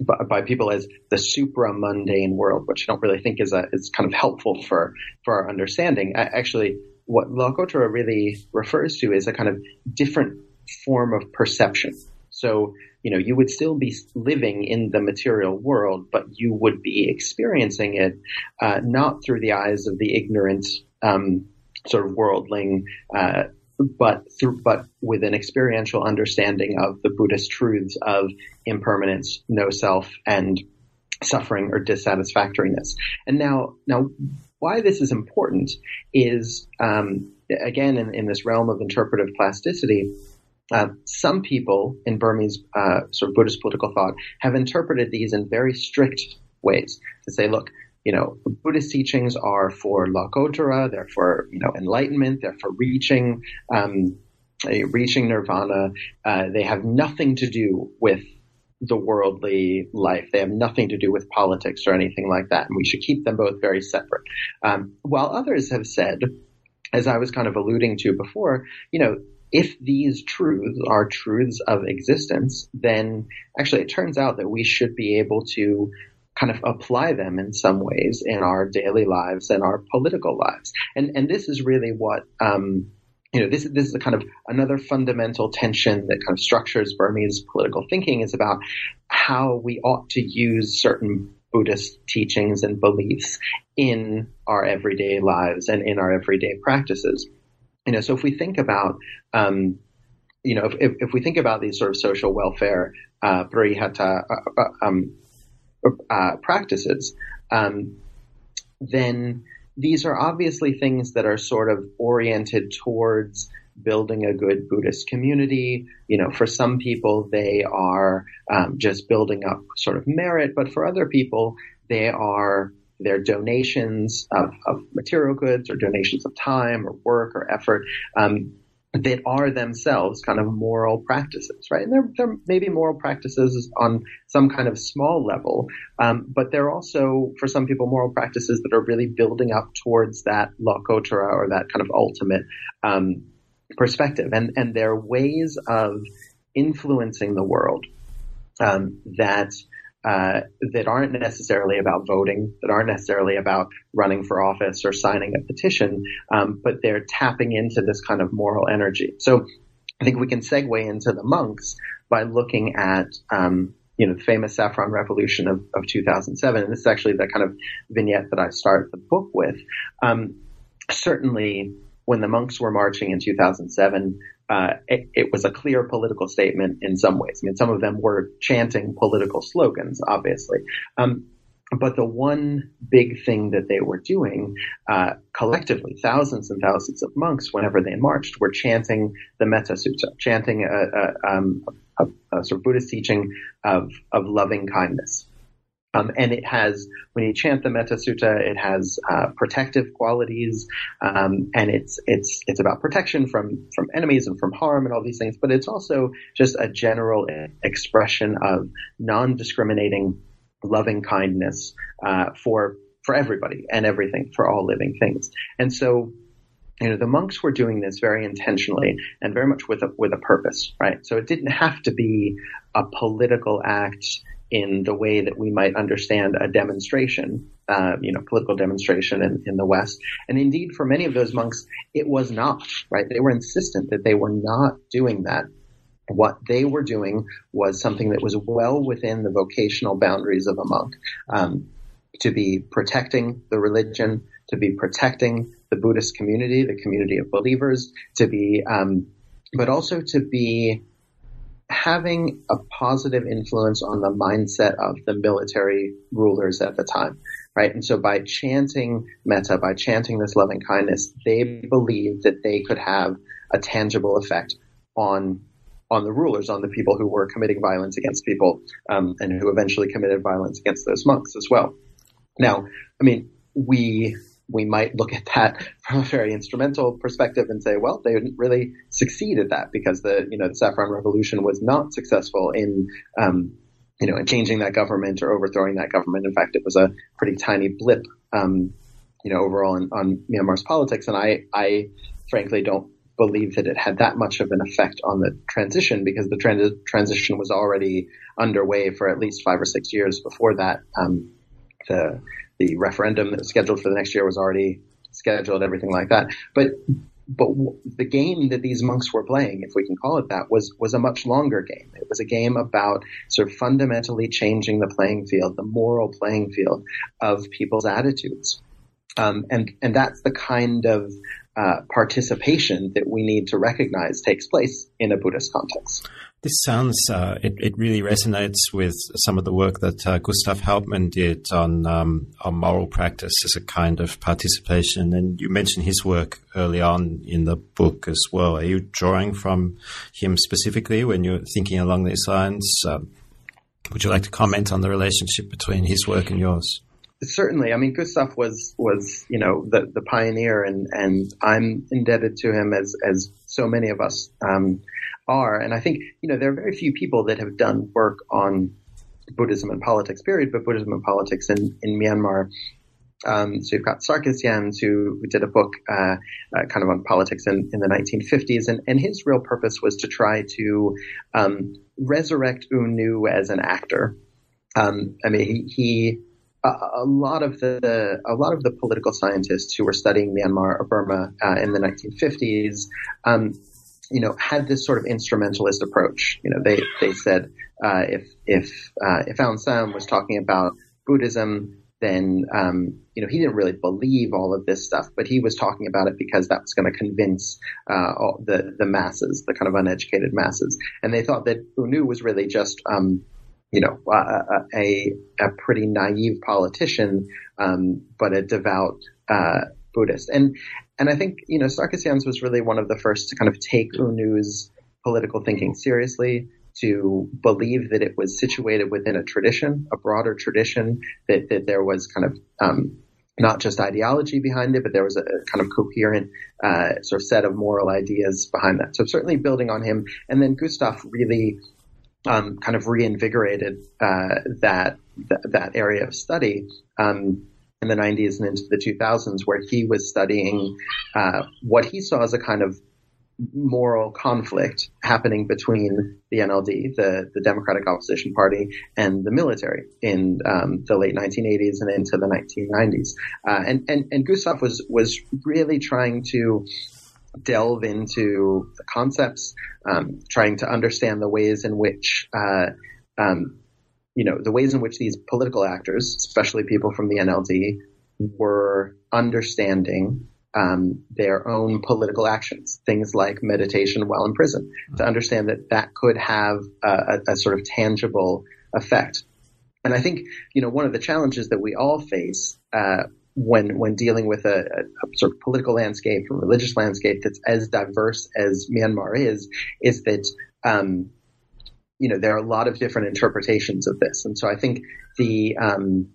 by, by people as the supra mundane world, which I don't really think is a, is kind of helpful for for our understanding. Actually, what Lokotara really refers to is a kind of different form of perception. So, you know, you would still be living in the material world, but you would be experiencing it uh, not through the eyes of the ignorant um, sort of worldling uh, but through, but with an experiential understanding of the Buddhist truths of impermanence, no self, and suffering or dissatisfactoriness. And now, now, why this is important is um, again in, in, this realm of interpretive plasticity. Uh, some people in Burmese uh, sort of Buddhist political thought have interpreted these in very strict ways to say, look, you know, Buddhist teachings are for Lokotara, they're for, you know, enlightenment, they're for reaching, um, reaching nirvana. Uh, they have nothing to do with the worldly life. They have nothing to do with politics or anything like that. And we should keep them both very separate. Um, while others have said, as I was kind of alluding to before, you know, if these truths are truths of existence, then actually it turns out that we should be able to kind of apply them in some ways in our daily lives and our political lives. And and this is really what um, you know, this, this is a kind of another fundamental tension that kind of structures Burmese political thinking is about how we ought to use certain Buddhist teachings and beliefs in our everyday lives and in our everyday practices. You know, so if we think about, um, you know, if, if, we think about these sort of social welfare, uh, uh, uh um, uh, practices, um, then these are obviously things that are sort of oriented towards building a good Buddhist community. You know, for some people, they are um, just building up sort of merit, but for other people, they are their donations of, of material goods or donations of time or work or effort. Um, that are themselves kind of moral practices, right? And there, there may be moral practices on some kind of small level, um, but they're also, for some people, moral practices that are really building up towards that lokotara or that kind of ultimate um, perspective. And, and they're ways of influencing the world um, that uh, that aren't necessarily about voting, that aren't necessarily about running for office or signing a petition, um, but they're tapping into this kind of moral energy. So I think we can segue into the monks by looking at um, you know the famous saffron revolution of, of 2007, and this is actually the kind of vignette that I start the book with. Um, certainly, when the monks were marching in 2007, uh, it, it, was a clear political statement in some ways. I mean, some of them were chanting political slogans, obviously. Um, but the one big thing that they were doing uh, collectively, thousands and thousands of monks, whenever they marched, were chanting the Metta Sutta, chanting a, a, um, a, a sort of Buddhist teaching of, of loving kindness. Um, and it has, when you chant the Metta Sutta, it has uh, protective qualities, um, and it's it's it's about protection from from enemies and from harm and all these things. But it's also just a general expression of non-discriminating, loving kindness uh, for for everybody and everything for all living things. And so, you know, the monks were doing this very intentionally and very much with a, with a purpose, right? So it didn't have to be a political act in the way that we might understand a demonstration, uh, you know, political demonstration in, in the West. And indeed, for many of those monks, it was not, right? They were insistent that they were not doing that. What they were doing was something that was well within the vocational boundaries of a monk. Um, to be protecting the religion, to be protecting the Buddhist community, the community of believers, to be, um, but also to be having a positive influence on the mindset of the military rulers at the time, right? And so by chanting metta, by chanting this loving kindness, they believed that they could have a tangible effect on on the rulers, on the people who were committing violence against people, um, and who eventually committed violence against those monks as well. Now, I mean, we we might look at that from a very instrumental perspective and say, well, they didn't really succeed at that because the you know the Saffron Revolution was not successful in um, you know in changing that government or overthrowing that government. In fact, it was a pretty tiny blip um, you know overall in, on Myanmar's politics, and I I frankly don't believe that it had that much of an effect on the transition because the trans- transition was already underway for at least five or six years before that. Um, the the referendum that was scheduled for the next year was already scheduled, everything like that. But but the game that these monks were playing, if we can call it that, was was a much longer game. It was a game about sort of fundamentally changing the playing field, the moral playing field of people's attitudes, um, and and that's the kind of uh, participation that we need to recognize takes place in a Buddhist context. This sounds, uh, it, it really resonates with some of the work that uh, Gustaaf Houtman did on, um, on moral practice as a kind of participation. And you mentioned his work early on in the book as well. Are you drawing from him specifically when you're thinking along these lines? Um, would you like to comment on the relationship between his work and yours? Certainly. I mean, Gustav was, was, you know, the, the pioneer and, and I'm indebted to him as, as so many of us, um, are. And I think, you know, there are very few people that have done work on Buddhism and politics, period, but Buddhism and politics in, in Myanmar. Um, so you've got Sarkisyanz, who, who did a book uh, uh, kind of on politics in, in the 1950s, and, and, his real purpose was to try to um, resurrect U Nu as an actor. Um, I mean, he, he a, a, lot of the a lot of the political scientists who were studying Myanmar or Burma uh, in the 1950s um, you know, had this sort of instrumentalist approach. You know, they they said uh, if if uh, if Aung San was talking about Buddhism, then um, you know he didn't really believe all of this stuff, but he was talking about it because that was going to convince uh, the the masses, the kind of uneducated masses, and they thought that U Nu was really just um, you know a, a, a pretty naive politician, um, but a devout uh, Buddhist, and and I think, you know, Sarkisyanz was really one of the first to kind of take U Nu's political thinking seriously, to believe that it was situated within a tradition, a broader tradition, that, that there was kind of um, not just ideology behind it, but there was a, kind of coherent uh, sort of set of moral ideas behind that. So certainly building on him, and then Gustaaf really um, kind of reinvigorated uh, that, that, that area of study. Um, in the 90s and into the 2000s, where he was studying uh, what he saw as a kind of moral conflict happening between the NLD, the, the Democratic Opposition Party, and the military in um, the late 1980s and into the 1990s. Uh, and, and, and Gustaaf was, was really trying to delve into the concepts, um, trying to understand the ways in which uh, um, you know, the ways in which these political actors, especially people from the NLD, were understanding um, their own political actions, things like meditation while in prison, to understand that that could have a, a, sort of tangible effect. And I think, you know, one of the challenges that we all face uh, when when dealing with a, a, sort of political landscape, a religious landscape that's as diverse as Myanmar is, is that um, you know, there are a lot of different interpretations of this. And so I think the, um,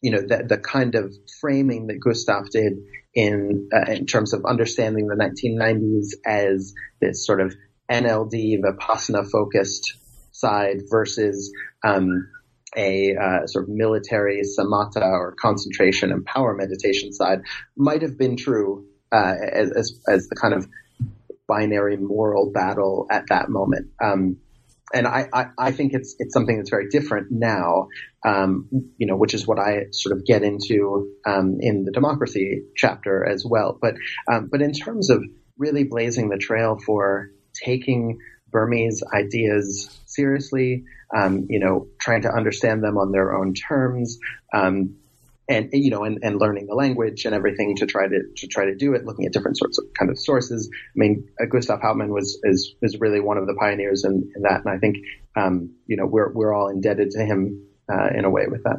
you know, the, the kind of framing that Gustaaf did in, uh, in terms of understanding the 1990s as this sort of NLD, Vipassana focused side versus, um, a uh, sort of military samatha or concentration and power meditation side might have been true uh, as, as, the kind of binary moral battle at that moment. Um, and I, I, I, think it's it's something that's very different now, um, you know, which is what I sort of get into um, in the democracy chapter as well. But um, but in terms of really blazing the trail for taking Burmese ideas seriously, um, you know, trying to understand them on their own terms, um, and you know, and, and learning the language and everything to try to to try to do it, looking at different sorts of kind of sources. I mean, uh, Gustaaf Houtman was is is really one of the pioneers in, in that, and I think um, you know we're we're all indebted to him uh, in a way with that.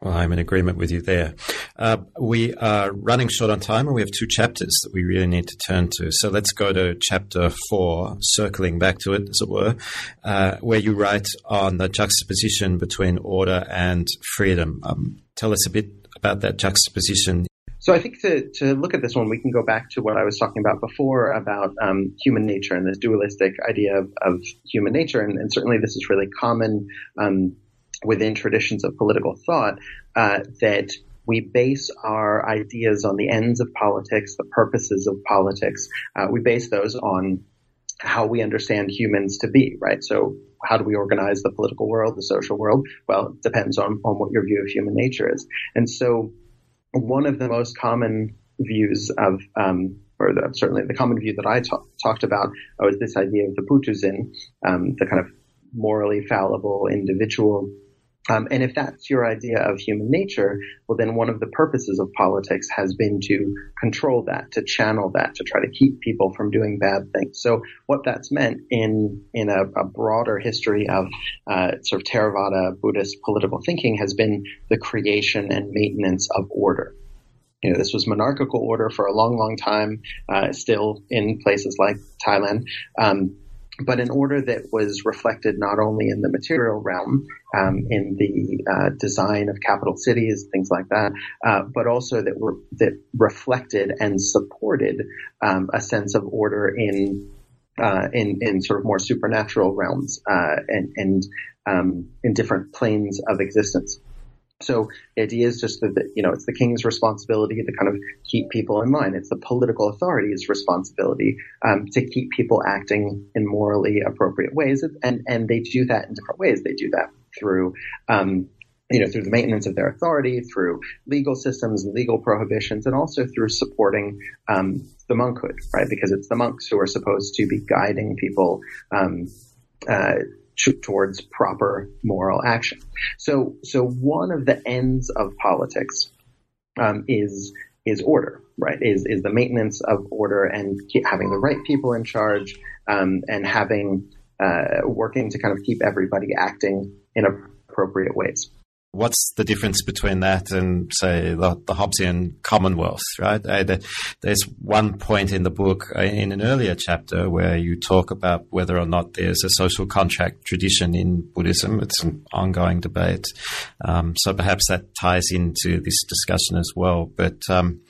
Well, I'm in agreement with you there. Uh, we are running short on time and we have two chapters that we really need to turn to. So let's go to chapter four, circling back to it, as it were, uh, where you write on the juxtaposition between order and freedom. Um, tell us a bit about that juxtaposition. So I think to, to look at this one, we can go back to what I was talking about before about um, human nature and this dualistic idea of, of human nature. And, and, certainly this is really common um, within traditions of political thought uh, that we base our ideas on the ends of politics, the purposes of politics. Uh, we base those on how we understand humans to be, right? So how do we organize the political world, the social world? Well, it depends on, on what your view of human nature is. And so one of the most common views of, um, or the, certainly the common view that I talk, talked about was this idea of the Putuzin, um, the kind of morally fallible individual um, and if that's your idea of human nature, well, then one of the purposes of politics has been to control that, to channel that, to try to keep people from doing bad things. So what that's meant in in a, a broader history of uh, sort of Theravada Buddhist political thinking has been the creation and maintenance of order. You know, this was monarchical order for a long, long time, uh, still in places like Thailand. Um, but an order that was reflected not only in the material realm, um, in the uh, design of capital cities, things like that, uh, but also that were that reflected and supported um, a sense of order in uh, in in sort of more supernatural realms uh, and and um, in different planes of existence. So the idea is just that, you know, it's the king's responsibility to kind of keep people in line. It's the political authority's responsibility um, to keep people acting in morally appropriate ways. And, and they do that in different ways. They do that through, um, you know, through the maintenance of their authority, through legal systems legal prohibitions, and also through supporting um, the monkhood, right? Because it's the monks who are supposed to be guiding people um, uh, towards proper moral action. So, so one of the ends of politics um, is is order, right? Is is the maintenance of order and having the right people in charge um, and having uh, working to kind of keep everybody acting in appropriate ways what's the difference between that and say the, the Hobbesian Commonwealth, right? Uh, the, there's one point in the book uh, in an earlier chapter where you talk about whether or not there's a social contract tradition in Buddhism. It's an ongoing debate. Um, so perhaps that ties into this discussion as well. But, um,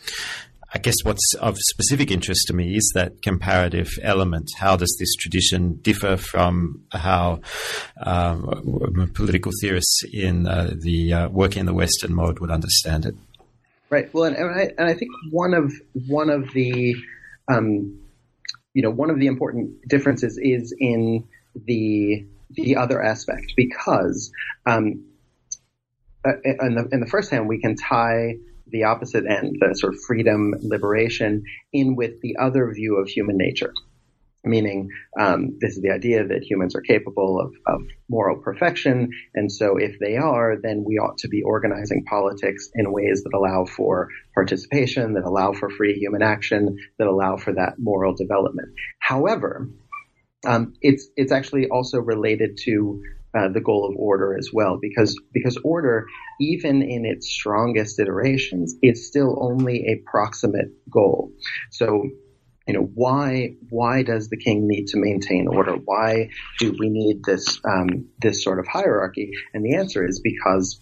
I guess what's of specific interest to me is that comparative element. How does this tradition differ from how um, political theorists in uh, the uh, working in the Western mode would understand it? Right. Well, and, and, I, and I think one of one of the um, you know one of the important differences is in the the other aspect because um, uh, in the in the first hand we can tie the opposite end, the sort of freedom, liberation, in with the other view of human nature. Meaning, um, this is the idea that humans are capable of, of moral perfection, and so if they are, then we ought to be organizing politics in ways that allow for participation, that allow for free human action, that allow for that moral development. However, um, it's it's actually also related to uh, the goal of order as well, because because order, even in its strongest iterations, is still only a proximate goal. So, you know, why why does the king need to maintain order? Why do we need this um, this sort of hierarchy? And the answer is because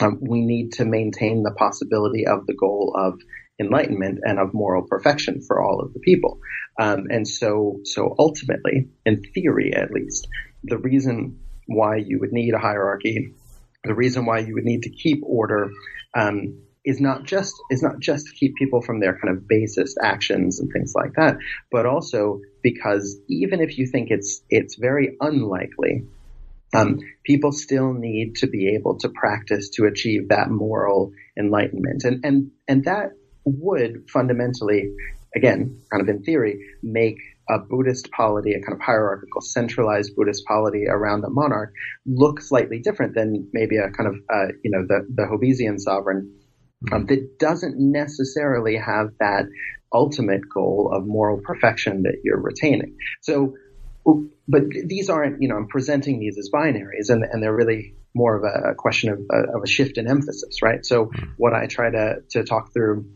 um, we need to maintain the possibility of the goal of enlightenment and of moral perfection for all of the people. Um, and so, so ultimately, in theory at least, the reason why you would need a hierarchy. The reason why you would need to keep order um, is not just is not just to keep people from their kind of basest actions and things like that, but also because even if you think it's it's very unlikely, um, people still need to be able to practice to achieve that moral enlightenment, and and and that would fundamentally, again, kind of in theory, make a Buddhist polity, a kind of hierarchical, centralized Buddhist polity around a monarch, look slightly different than maybe a kind of, uh, you know, the, the Hobbesian sovereign um, that doesn't necessarily have that ultimate goal of moral perfection that you're retaining. So, but these aren't, you know, I'm presenting these as binaries and, and they're really more of a question of, of a shift in emphasis, right? So what I try to, to talk through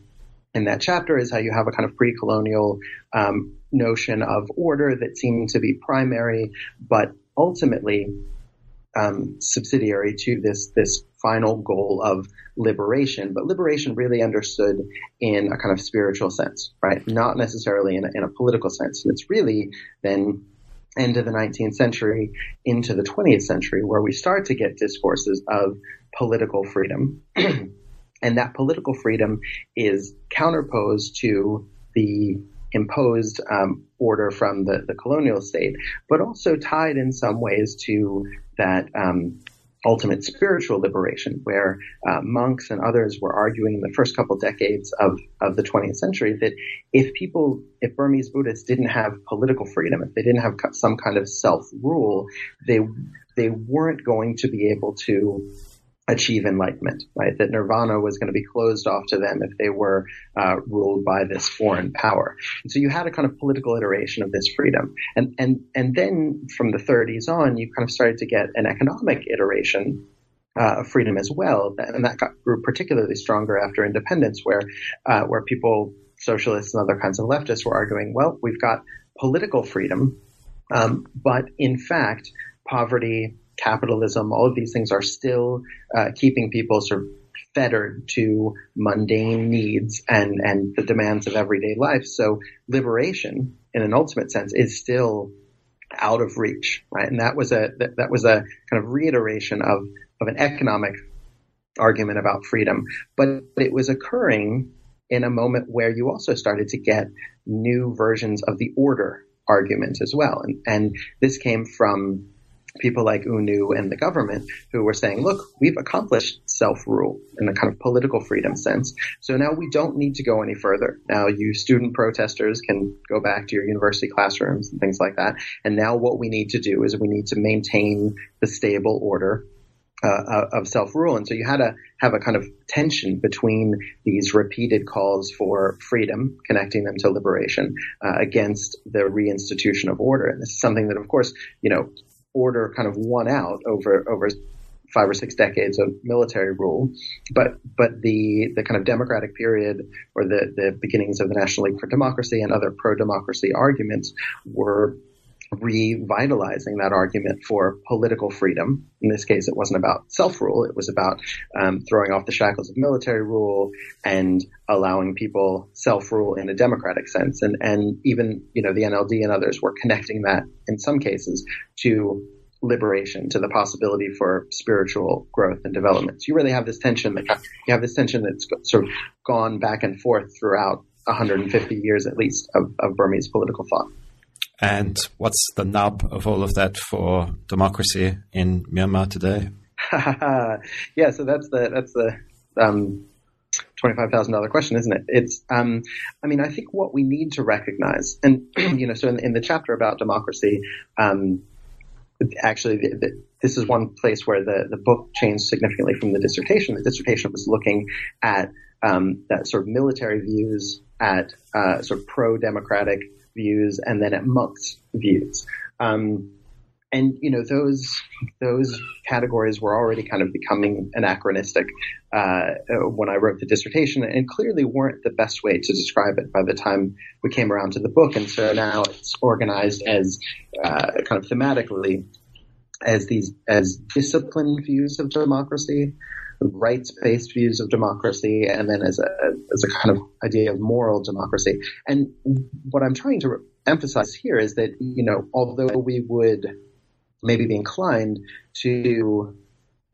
in that chapter is how you have a kind of pre-colonial um, notion of order that seemed to be primary, but ultimately um, subsidiary to this this final goal of liberation, but liberation really understood in a kind of spiritual sense, right? Not necessarily in a, in a political sense. And it's really then end of the 19th century into the 20th century where we start to get discourses of political freedom. and that political freedom is counterposed to the imposed um, order from the, the colonial state, but also tied in some ways to that um, ultimate spiritual liberation, where uh, monks and others were arguing in the first couple decades of, of the 20th century that if people, if Burmese Buddhists didn't have political freedom, if they didn't have some kind of self rule, they they weren't going to be able to achieve enlightenment, right? That nirvana was going to be closed off to them if they were uh, ruled by this foreign power. And so you had a kind of political iteration of this freedom, and and and then from the 30s on, you kind of started to get an economic iteration. Uh, of freedom as well, and that got, grew particularly stronger after independence, where uh, where people, socialists and other kinds of leftists, were arguing, well, we've got political freedom, um, but in fact, poverty, capitalism, all of these things are still uh, keeping people sort of fettered to mundane needs and, and the demands of everyday life. So liberation, in an ultimate sense, is still out of reach, right? And that was a that, that was a kind of reiteration of of an economic argument about freedom, but it was occurring in a moment where you also started to get new versions of the order argument as well, and and this came from people like U Nu and the government who were saying, look, we've accomplished self-rule in a kind of political freedom sense. So now we don't need to go any further. Now you student protesters can go back to your university classrooms and things like that. And now what we need to do is we need to maintain the stable order uh, uh of self-rule. And so you had to have a kind of tension between these repeated calls for freedom, connecting them to liberation, uh, against the reinstitution of order. And this is something that, of course, you know, order kind of won out over over five or six decades of military rule, but but the the kind of democratic period or the the beginnings of the National League for Democracy and other pro democracy arguments were revitalizing that argument for political freedom. In this case, it wasn't about self rule; it was about um, throwing off the shackles of military rule and allowing people self rule in a democratic sense. And and even you know the NLD and others were connecting that in some cases to liberation, to the possibility for spiritual growth and development. So you really have this tension that you have this tension that's sort of gone back and forth throughout 150 years at least of, of Burmese political thought. And what's the nub of all of that for democracy in Myanmar today? yeah, so that's the that's the um, twenty-five thousand dollar question, isn't it? It's, um, I mean, I think what we need to recognize, and you know, so in, in the chapter about democracy, um, actually, the, the, this is one place where the the book changed significantly from the dissertation. The dissertation was looking at um, that sort of military views, at uh, sort of pro-democratic views and then at Monk's views. Um, and you know those those categories were already kind of becoming anachronistic uh, when I wrote the dissertation, and clearly weren't the best way to describe it by the time we came around to the book. And so now it's organized as uh, kind of thematically as these as disciplined views of democracy, rights-based views of democracy, and then as a as a kind of idea of moral democracy. And what I'm trying to emphasize here is that you know, although we would maybe be inclined to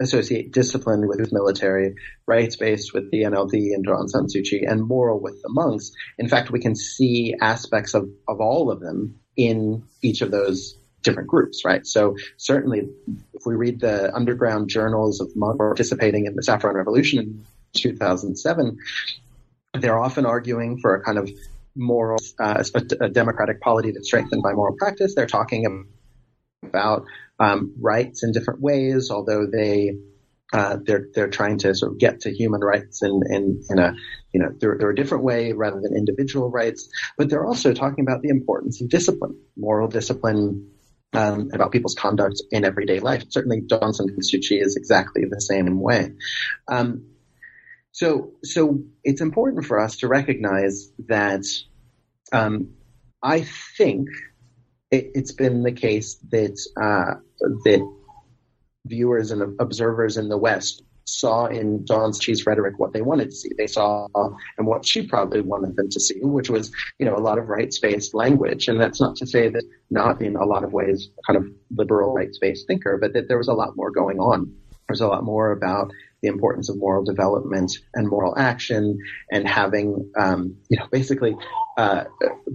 associate discipline with military, rights-based with the NLD and Aung San Suu Kyi, and moral with the monks. In fact, we can see aspects of, of all of them in each of those different groups, right? So certainly, if we read the underground journals of monks participating in the Saffron Revolution in 2007, they're often arguing for a kind of moral, uh, a, democratic polity that's strengthened by moral practice. They're talking about um, rights in different ways, although they uh, they're they're trying to sort of get to human rights in in, in a you know through, through a different way rather than individual rights. But they're also talking about the importance of discipline, moral discipline. Um, about people's conduct in everyday life. Certainly, San Suu Kyi is exactly the same way. Um, so, so it's important for us to recognize that um, I think it, has been the case that uh, that viewers and observers in the West saw in Daw Suu Kyi's rhetoric what they wanted to see. They saw and what she probably wanted them to see, which was, you know, a lot of rights-based language. And that's not to say that not in a lot of ways kind of liberal rights-based thinker, but that there was a lot more going on. There's a lot more about the importance of moral development and moral action and having, um, you know, basically uh,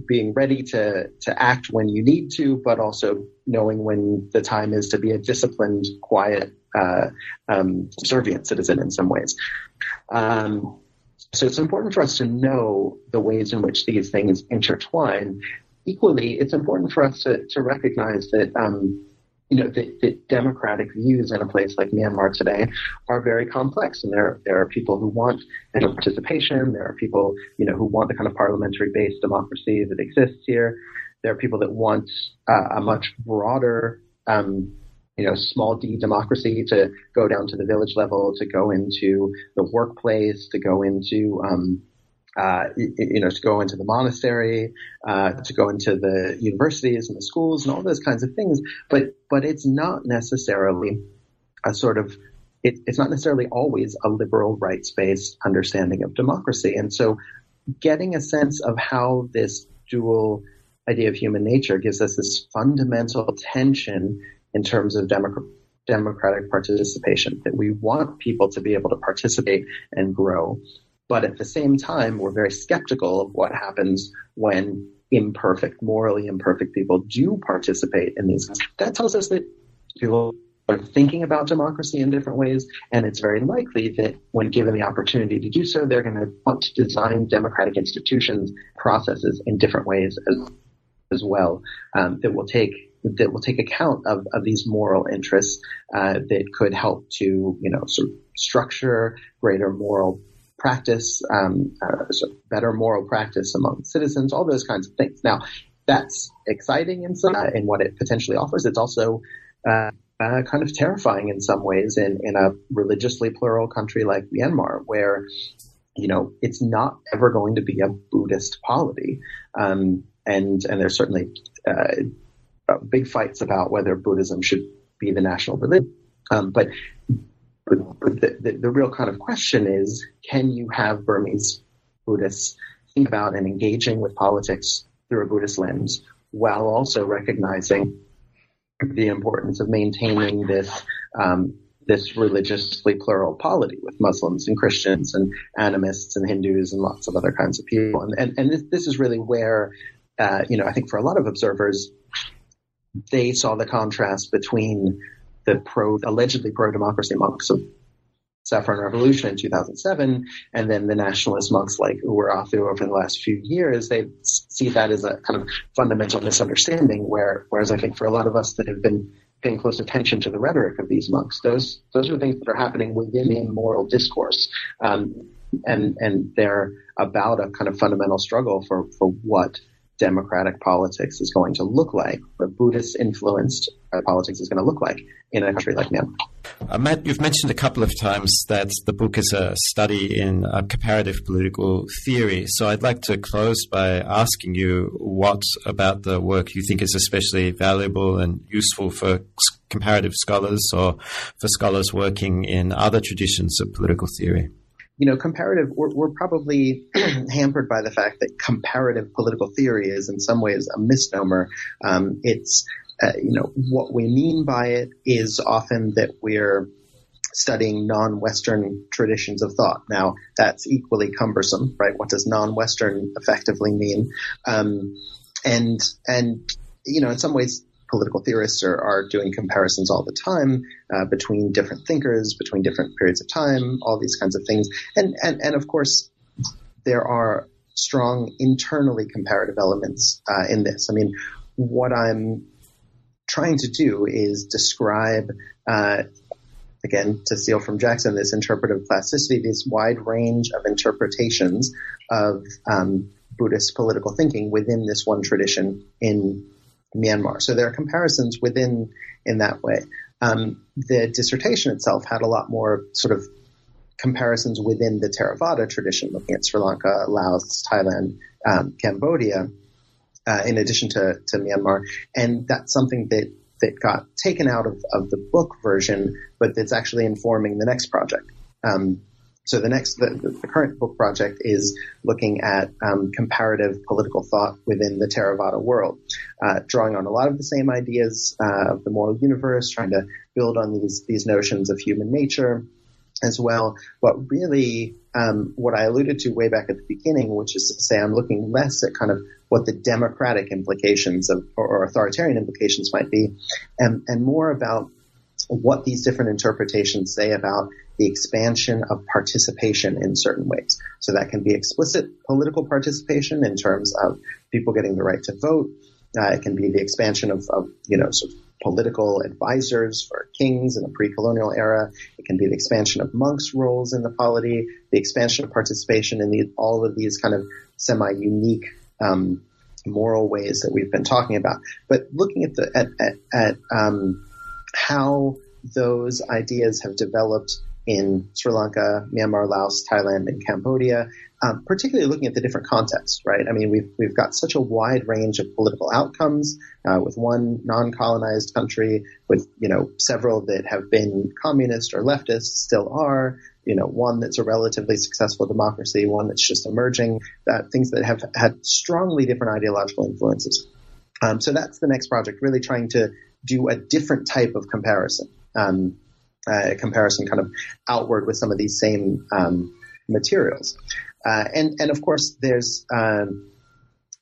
being ready to to act when you need to, but also knowing when the time is to be a disciplined, quiet, uh, um, subservient citizen in some ways. Um, so it's important for us to know the ways in which these things intertwine. Equally, it's important for us to, to recognize that um, you know, the, the, democratic views in a place like Myanmar today are very complex, and there there are people who want participation. There are people, you know, who want the kind of parliamentary-based democracy that exists here. There are people that want uh, a much broader, um, you know, small d democracy to go down to the village level, to go into the workplace, to go into um, uh, you know, to go into the monastery, uh, to go into the universities and the schools and all those kinds of things. But but it's not necessarily a sort of it, it's not necessarily always a liberal rights based understanding of democracy. And so, getting a sense of how this dual idea of human nature gives us this fundamental tension in terms of democracy democratic participation, that we want people to be able to participate and grow. But at the same time, we're very skeptical of what happens when imperfect, morally imperfect people do participate in these. That tells us that people are thinking about democracy in different ways, and it's very likely that when given the opportunity to do so, they're going to want to design democratic institutions, processes in different ways as, as well um, that will take that will take account of, of these moral interests uh, that could help to you know sort of structure greater moral practice, um, uh, better moral practice among citizens, all those kinds of things. Now, that's exciting in some, uh, in what it potentially offers. It's also uh, uh, kind of terrifying in some ways in, in a religiously plural country like Myanmar, where you know it's not ever going to be a Buddhist polity, um, and and there's certainly uh, big fights about whether Buddhism should be the national religion. Um, but but the, the, the, real kind of question is, can you have Burmese Buddhists think about and engaging with politics through a Buddhist lens while also recognizing the importance of maintaining this um, this religiously plural polity with Muslims and Christians and animists and Hindus and lots of other kinds of people. And and, and this, this is really where uh, you know I think for a lot of observers they saw the contrast between the pro, allegedly pro-democracy monks of Saffron Revolution in 2007, and then the nationalist monks like U Wirathu over the last few years, they see that as a kind of fundamental misunderstanding. Where, whereas I think for a lot of us that have been paying close attention to the rhetoric of these monks, those those are things that are happening within the moral discourse, um, and and they're about a kind of fundamental struggle for for what democratic politics is going to look like, what Buddhist influenced uh, politics is going to look like in a country like Myanmar. Uh, Matt, you've mentioned a couple of times that the book is a study in comparative political theory. So I'd like to close by asking you what about the work you think is especially valuable and useful for comparative scholars or for scholars working in other traditions of political theory you know, comparative, we're, we're probably hampered by the fact that comparative political theory is in some ways a misnomer. Um, it's, uh, you know, what we mean by it is often that we're studying non-Western traditions of thought. Now, that's equally cumbersome, right? What does non-Western effectively mean? Um, and and you know, in some ways, political theorists are, are doing comparisons all the time uh, between different thinkers, between different periods of time, all these kinds of things. And and and of course, there are strong internally comparative elements uh, in this. I mean, what I'm trying to do is describe uh, again, to steal from Jackson, this interpretive plasticity, this wide range of interpretations of um, Buddhist political thinking within this one tradition in Myanmar. So there are comparisons within in that way. Um, the dissertation itself had a lot more sort of comparisons within the Theravada tradition, looking at Sri Lanka, Laos, Thailand, um, Cambodia, uh, in addition to, to Myanmar. And that's something that that got taken out of, of the book version, but that's actually informing the next project. Um, so the next, the, the, current book project is looking at um, comparative political thought within the Theravada world, uh, drawing on a lot of the same ideas uh, of the moral universe, trying to build on these these notions of human nature as well. But really, um, what I alluded to way back at the beginning, which is to say, I'm looking less at kind of what the democratic implications of or authoritarian implications might be, and, and more about what these different interpretations say about the expansion of participation in certain ways. So that can be explicit political participation in terms of people getting the right to vote. Uh, it can be the expansion of, of you know, sort of political advisors for kings in the pre-colonial era. It can be the expansion of monks' roles in the polity, the expansion of participation in the, all of these kind of semi-unique um, moral ways that we've been talking about. But looking at the at, at, at um, how those ideas have developed in Sri Lanka, Myanmar, Laos, Thailand, and Cambodia, um, particularly looking at the different contexts, right? I mean, we've we've got such a wide range of political outcomes uh, with one non-colonized country, with you know several that have been communist or leftist, still are, you know, one that's a relatively successful democracy, one that's just emerging, uh, things that have had strongly different ideological influences. Um, so that's the next project, really trying to do a different type of comparison. Um, uh, comparison kind of outward with some of these same um, materials. Uh, and and of course there's um,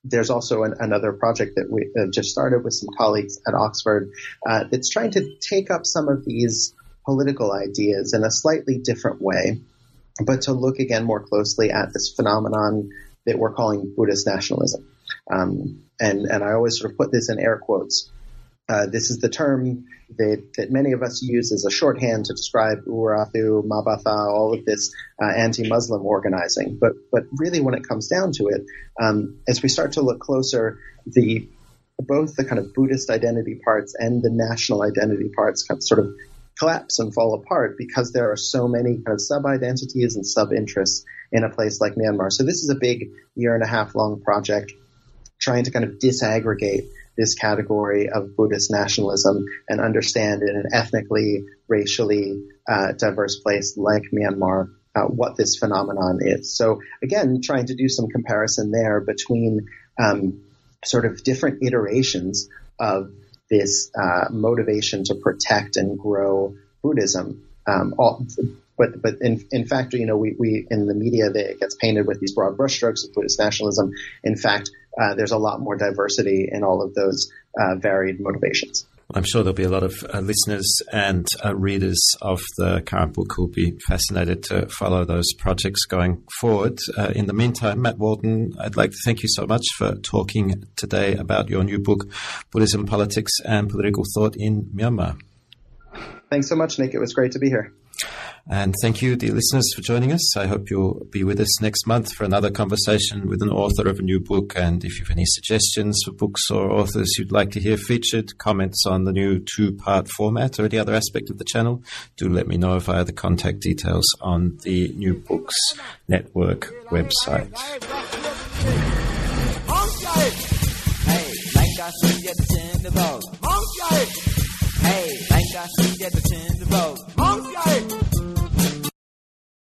there's also an, another project that we uh, just started with some colleagues at Oxford uh, that's trying to take up some of these political ideas in a slightly different way, but to look again more closely at this phenomenon that we're calling Buddhist nationalism. Um, and and I always sort of put this in air quotes uh, this is the term that, that many of us use as a shorthand to describe Urafu, Mabatha, all of this uh, anti-Muslim organizing. But but really, when it comes down to it, um, as we start to look closer, the both the kind of Buddhist identity parts and the national identity parts kind of sort of collapse and fall apart because there are so many kind of sub-identities and sub-interests in a place like Myanmar. So this is a big year and a half long project trying to kind of disaggregate this category of Buddhist nationalism and understand in an ethnically, racially uh, diverse place like Myanmar uh, what this phenomenon is. So again, trying to do some comparison there between um, sort of different iterations of this uh, motivation to protect and grow Buddhism. Um, all, but but in in fact, you know, we, we in the media that it gets painted with these broad brushstrokes of Buddhist nationalism. In fact, uh, there's a lot more diversity in all of those uh, varied motivations. I'm sure there'll be a lot of uh, listeners and uh, readers of the current book who'll be fascinated to follow those projects going forward. Uh, in the meantime, Matt Walton, I'd like to thank you so much for talking today about your new book, Buddhism, Politics, and Political Thought in Myanmar. Thanks so much, Nick. It was great to be here. And thank you, dear listeners, for joining us. I hope you'll be with us next month for another conversation with an author of a new book. And if you have any suggestions for books or authors you'd like to hear featured, comments on the new two part format or any other aspect of the channel, do let me know via the contact details on the New Books Network website. Hey, see at the